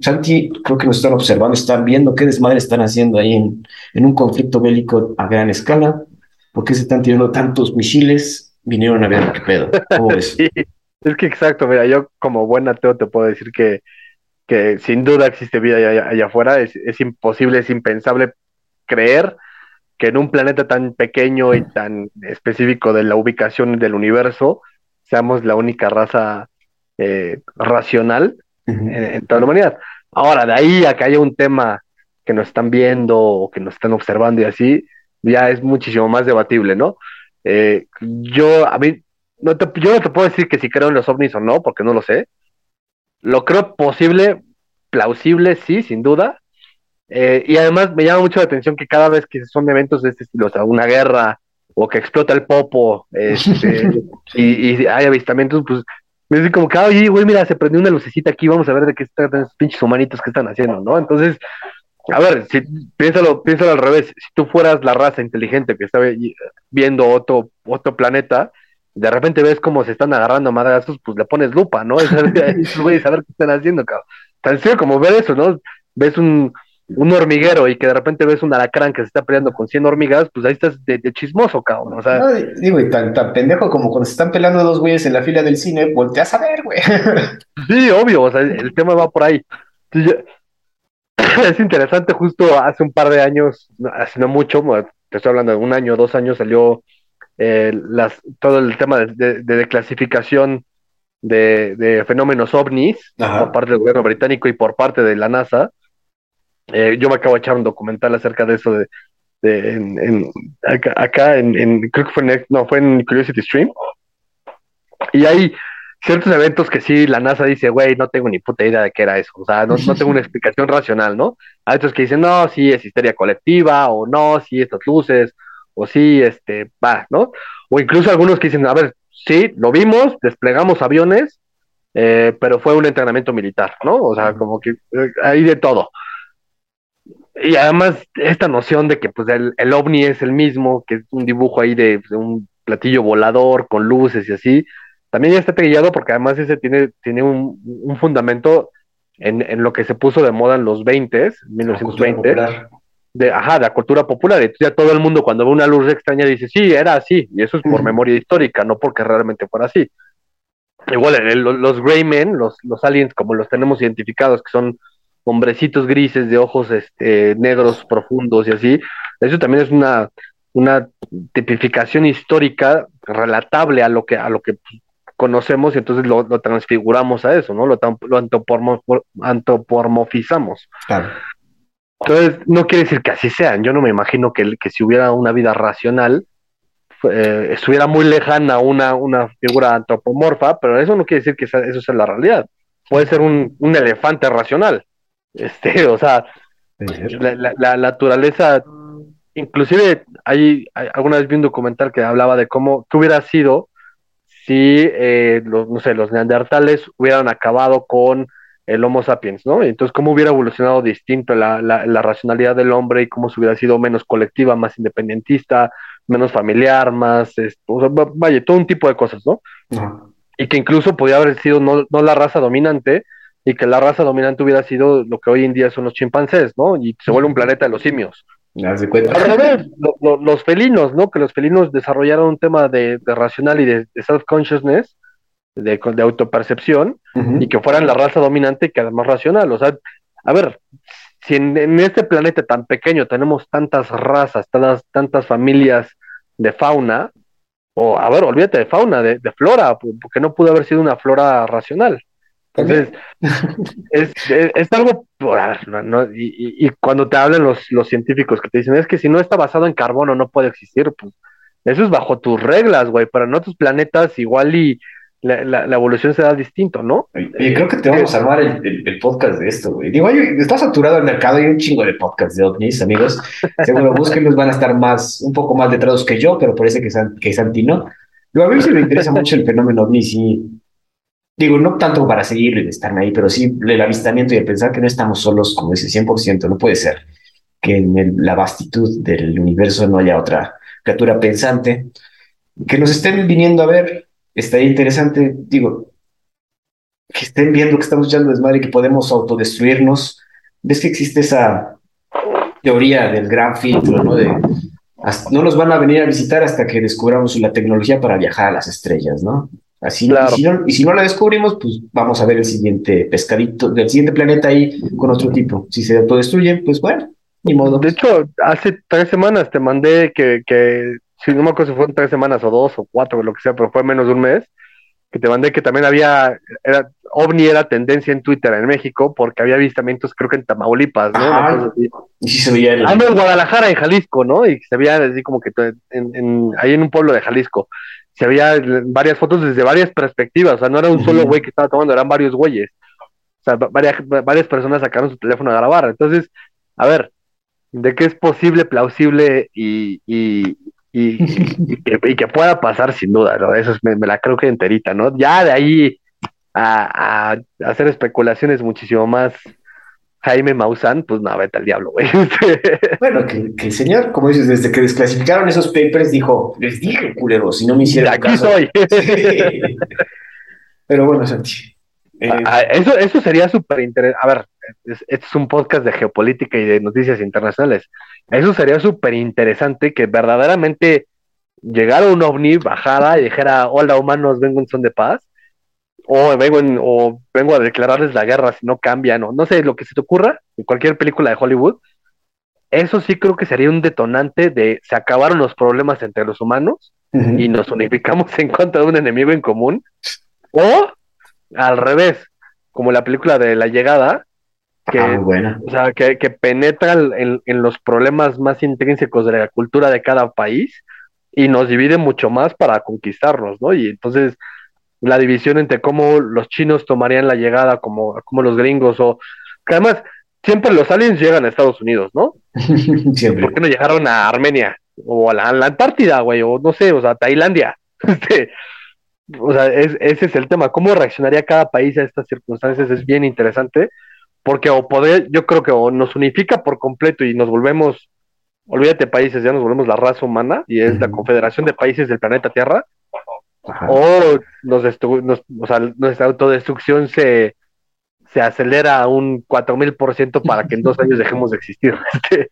Santi, creo que nos están observando, están viendo qué desmadre están haciendo ahí en, en un conflicto bélico a gran escala. ¿Por qué se están tirando tantos misiles? Vinieron a ver qué pedo. Es que exacto, mira, yo como buen ateo te puedo decir que que sin duda existe vida allá, afuera, es, imposible, es impensable creer que en un planeta tan pequeño y tan específico de la ubicación del universo seamos la única raza eh, racional en, toda la humanidad. Ahora, de ahí a que haya un tema que nos están viendo o que nos están observando y así, ya es muchísimo más debatible, ¿no? Eh, yo, a mí, no te, yo no te puedo decir que si creo en los ovnis o no, porque no lo sé, lo creo posible, plausible, sí, sin duda. Eh, y además me llama mucho la atención que cada vez que son eventos de este estilo, o sea, una guerra o que explota el popo este, y, hay avistamientos, pues me dice como que, oye, güey, mira, se prendió una lucecita aquí, vamos a ver de qué están esos pinches humanitos que están haciendo, ¿no? Entonces, a ver, si, piénsalo, piénsalo al revés, si tú fueras la raza inteligente que está viendo otro, otro planeta, de repente ves cómo se están agarrando a madrazos, pues le pones lupa, ¿no? Es, saber qué están haciendo, cabrón. Tan sencillo como ver eso, ¿no? Ves un, un hormiguero y que de repente ves un alacrán que se está peleando con 100 hormigas, pues ahí estás de, chismoso, cabrón. O sea, digo, y tan, tan, pendejo como cuando se están peleando dos güeyes en la fila del cine, volteas a ver, güey. Sí, obvio, o sea, el, tema va por ahí. es interesante, justo hace un par de años, hace no mucho, te estoy hablando de un año, dos años, salió eh, las, todo el tema de, de, clasificación de, fenómenos ovnis por parte del gobierno británico y por parte de la NASA. Eh, yo me acabo de echar un documental acerca de eso de, en, acá, en, creo que fue en, no, fue en Curiosity Stream. Y hay ciertos eventos que sí, la NASA dice, güey, no tengo ni puta idea de qué era eso. O sea, no, no tengo una explicación racional, ¿no? Hay otros que dicen, no, sí, es histeria colectiva, o no, sí, estas luces, o sí, este, va, ¿no? O incluso algunos que dicen, a ver, sí, lo vimos, desplegamos aviones, eh, pero fue un entrenamiento militar, ¿no? O sea, como que eh, hay de todo. Y además, esta noción de que pues el, el ovni es el mismo, que es un dibujo ahí de, un platillo volador con luces y así, también ya está guiado porque además ese tiene, tiene un, un fundamento en, en, lo que se puso de moda en los 20, 1920, de, ajá, de la cultura popular. Y ya todo el mundo cuando ve una luz extraña dice, sí, era así. Y eso es por memoria histórica, no porque realmente fuera así. Igual los Greymen, los, los aliens como los tenemos identificados, que son hombrecitos grises de ojos este, negros profundos y así, eso también es una, una tipificación histórica relatable a lo que, a lo que conocemos y entonces lo, transfiguramos a eso, ¿no? Lo, lo antropomorfizamos. Claro. Entonces, no quiere decir que así sean. Yo no me imagino que, que si hubiera una vida racional, eh, estuviera muy lejana una, una figura antropomorfa, pero eso no quiere decir que eso sea la realidad. Puede ser un, un elefante racional. Este, o sea, la, naturaleza, inclusive hay, alguna vez vi un documental que hablaba de cómo, qué hubiera sido si eh, los, no sé, los neandertales hubieran acabado con el Homo sapiens, ¿no? Entonces, ¿cómo hubiera evolucionado distinto la, la, racionalidad del hombre y cómo se hubiera sido menos colectiva, más independentista, menos familiar, más, vaya, todo un tipo de cosas, ¿no? Y que incluso podía haber sido no, no, la raza dominante, y que la raza dominante hubiera sido lo que hoy en día son los chimpancés, ¿no? Y se vuelve un planeta de los simios. Al revés, los felinos, ¿no? Que los felinos desarrollaron un tema de, de racional y de, de self-consciousness, de, de autopercepción y que fueran la raza dominante y que además racional. O sea, a ver, si en, este planeta tan pequeño tenemos tantas razas, tantas, tantas familias de fauna, o a ver, olvídate de fauna, de, flora, porque no pudo haber sido una flora racional. Entonces, es, es, algo, y, y, cuando te hablan los, los científicos que te dicen, es que si no está basado en carbono no puede existir, pues eso es bajo tus reglas, güey, pero en otros planetas igual y la, evolución se da distinto, ¿no? Creo que te vamos a armar el, podcast de esto, güey. Digo, está saturado el mercado, hay un chingo de podcasts de ovnis, amigos. Seguro búsquenlos, van a estar más, un poco más letrados que yo, pero parece que, que Santi no. Digo, a mí sí me interesa mucho el fenómeno ovni, sí. Digo, no tanto para seguir y estar ahí, pero sí el avistamiento y el pensar que no estamos solos, como ese 100%, no puede ser que en la vastitud del universo no haya otra criatura pensante, que nos estén viniendo a ver, estaría interesante, digo, que estén viendo que estamos echando desmadre y que podemos autodestruirnos. ¿Ves que existe esa teoría del gran filtro, ¿no? De, no nos van a venir a visitar hasta que descubramos la tecnología para viajar a las estrellas, ¿no? Así, y, si no, y si no la descubrimos, pues vamos a ver el siguiente pescadito del siguiente planeta ahí con otro tipo. Si se autodestruyen, pues bueno, ni modo. De hecho, hace tres semanas te mandé que, que si no me acuerdo si fueron tres semanas o dos o cuatro, lo que sea, pero fue menos de un mes, que te mandé que también había, era, OVNI era tendencia en Twitter en México porque había avistamientos creo que en Tamaulipas, ¿no? y sí se veía Ah, en Guadalajara, en Jalisco, ¿no? Y se veía así como que en, ahí en un pueblo de Jalisco. Se veía varias fotos desde varias perspectivas, o sea, no era un solo güey que estaba tomando, eran varios güeyes. O sea, varias, varias personas sacaron su teléfono a grabar. Entonces, a ver, de que es posible, plausible y, y, y, que, pueda pasar sin duda, ¿no? Eso me, la creo que enterita, ¿no? Ya de ahí a, a, hacer especulaciones muchísimo más Jaime Maussan, pues no, vete al diablo, güey. bueno, que, el señor, como dices, desde que desclasificaron esos papers, dijo, les dije, culero, si no me hicieron Aquí soy. Pero bueno, Santi. Eh, eso, eso sería súper interesante. A ver, este es un podcast de geopolítica y de noticias internacionales. Eso sería súper interesante que verdaderamente llegara un ovni, bajara y dijera, hola humanos, vengo en son de paz, o vengo, o vengo a declararles la guerra si no cambian, o no sé, lo que se te ocurra, en cualquier película de Hollywood, eso sí creo que sería un detonante de se acabaron los problemas entre los humanos y nos unificamos en contra de un enemigo en común, o al revés, como la película de La Llegada, que, ah, buena. O sea, que, que penetra en, los problemas más intrínsecos de la cultura de cada país y nos divide mucho más para conquistarnos, ¿no? Y entonces la división entre cómo los chinos tomarían la llegada como, como los gringos o que además siempre los aliens llegan a Estados Unidos, ¿no? siempre. ¿Por qué no llegaron a Armenia o a la, Antártida, güey? O no sé, o sea, Tailandia. Este, o sea, ese es el tema. ¿Cómo reaccionaría cada país a estas circunstancias? Es bien interesante porque o poder, yo creo que o nos unifica por completo y nos volvemos, olvídate países, ya nos volvemos la raza humana y es la confederación de países del planeta Tierra, o nos, o sea, nuestra autodestrucción se, se acelera a un 4000% para que en dos años dejemos de existir.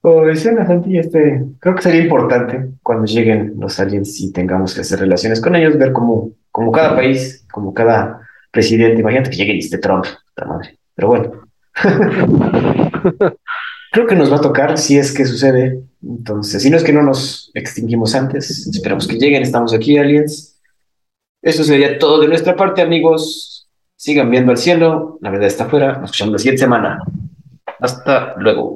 Como decía la Santi, este, creo que sería importante cuando lleguen los aliens y tengamos que hacer relaciones con ellos, ver cómo, como cada país, como cada presidente, imagínate que llegue y esté Trump, la madre. Pero bueno. Creo que nos va a tocar si es que sucede. Entonces, si no es que no nos extinguimos antes, esperamos que lleguen. Estamos aquí, aliens. Eso sería todo de nuestra parte, amigos. Sigan viendo al cielo. La verdad está afuera. Nos escuchamos la siguiente semana. Hasta luego.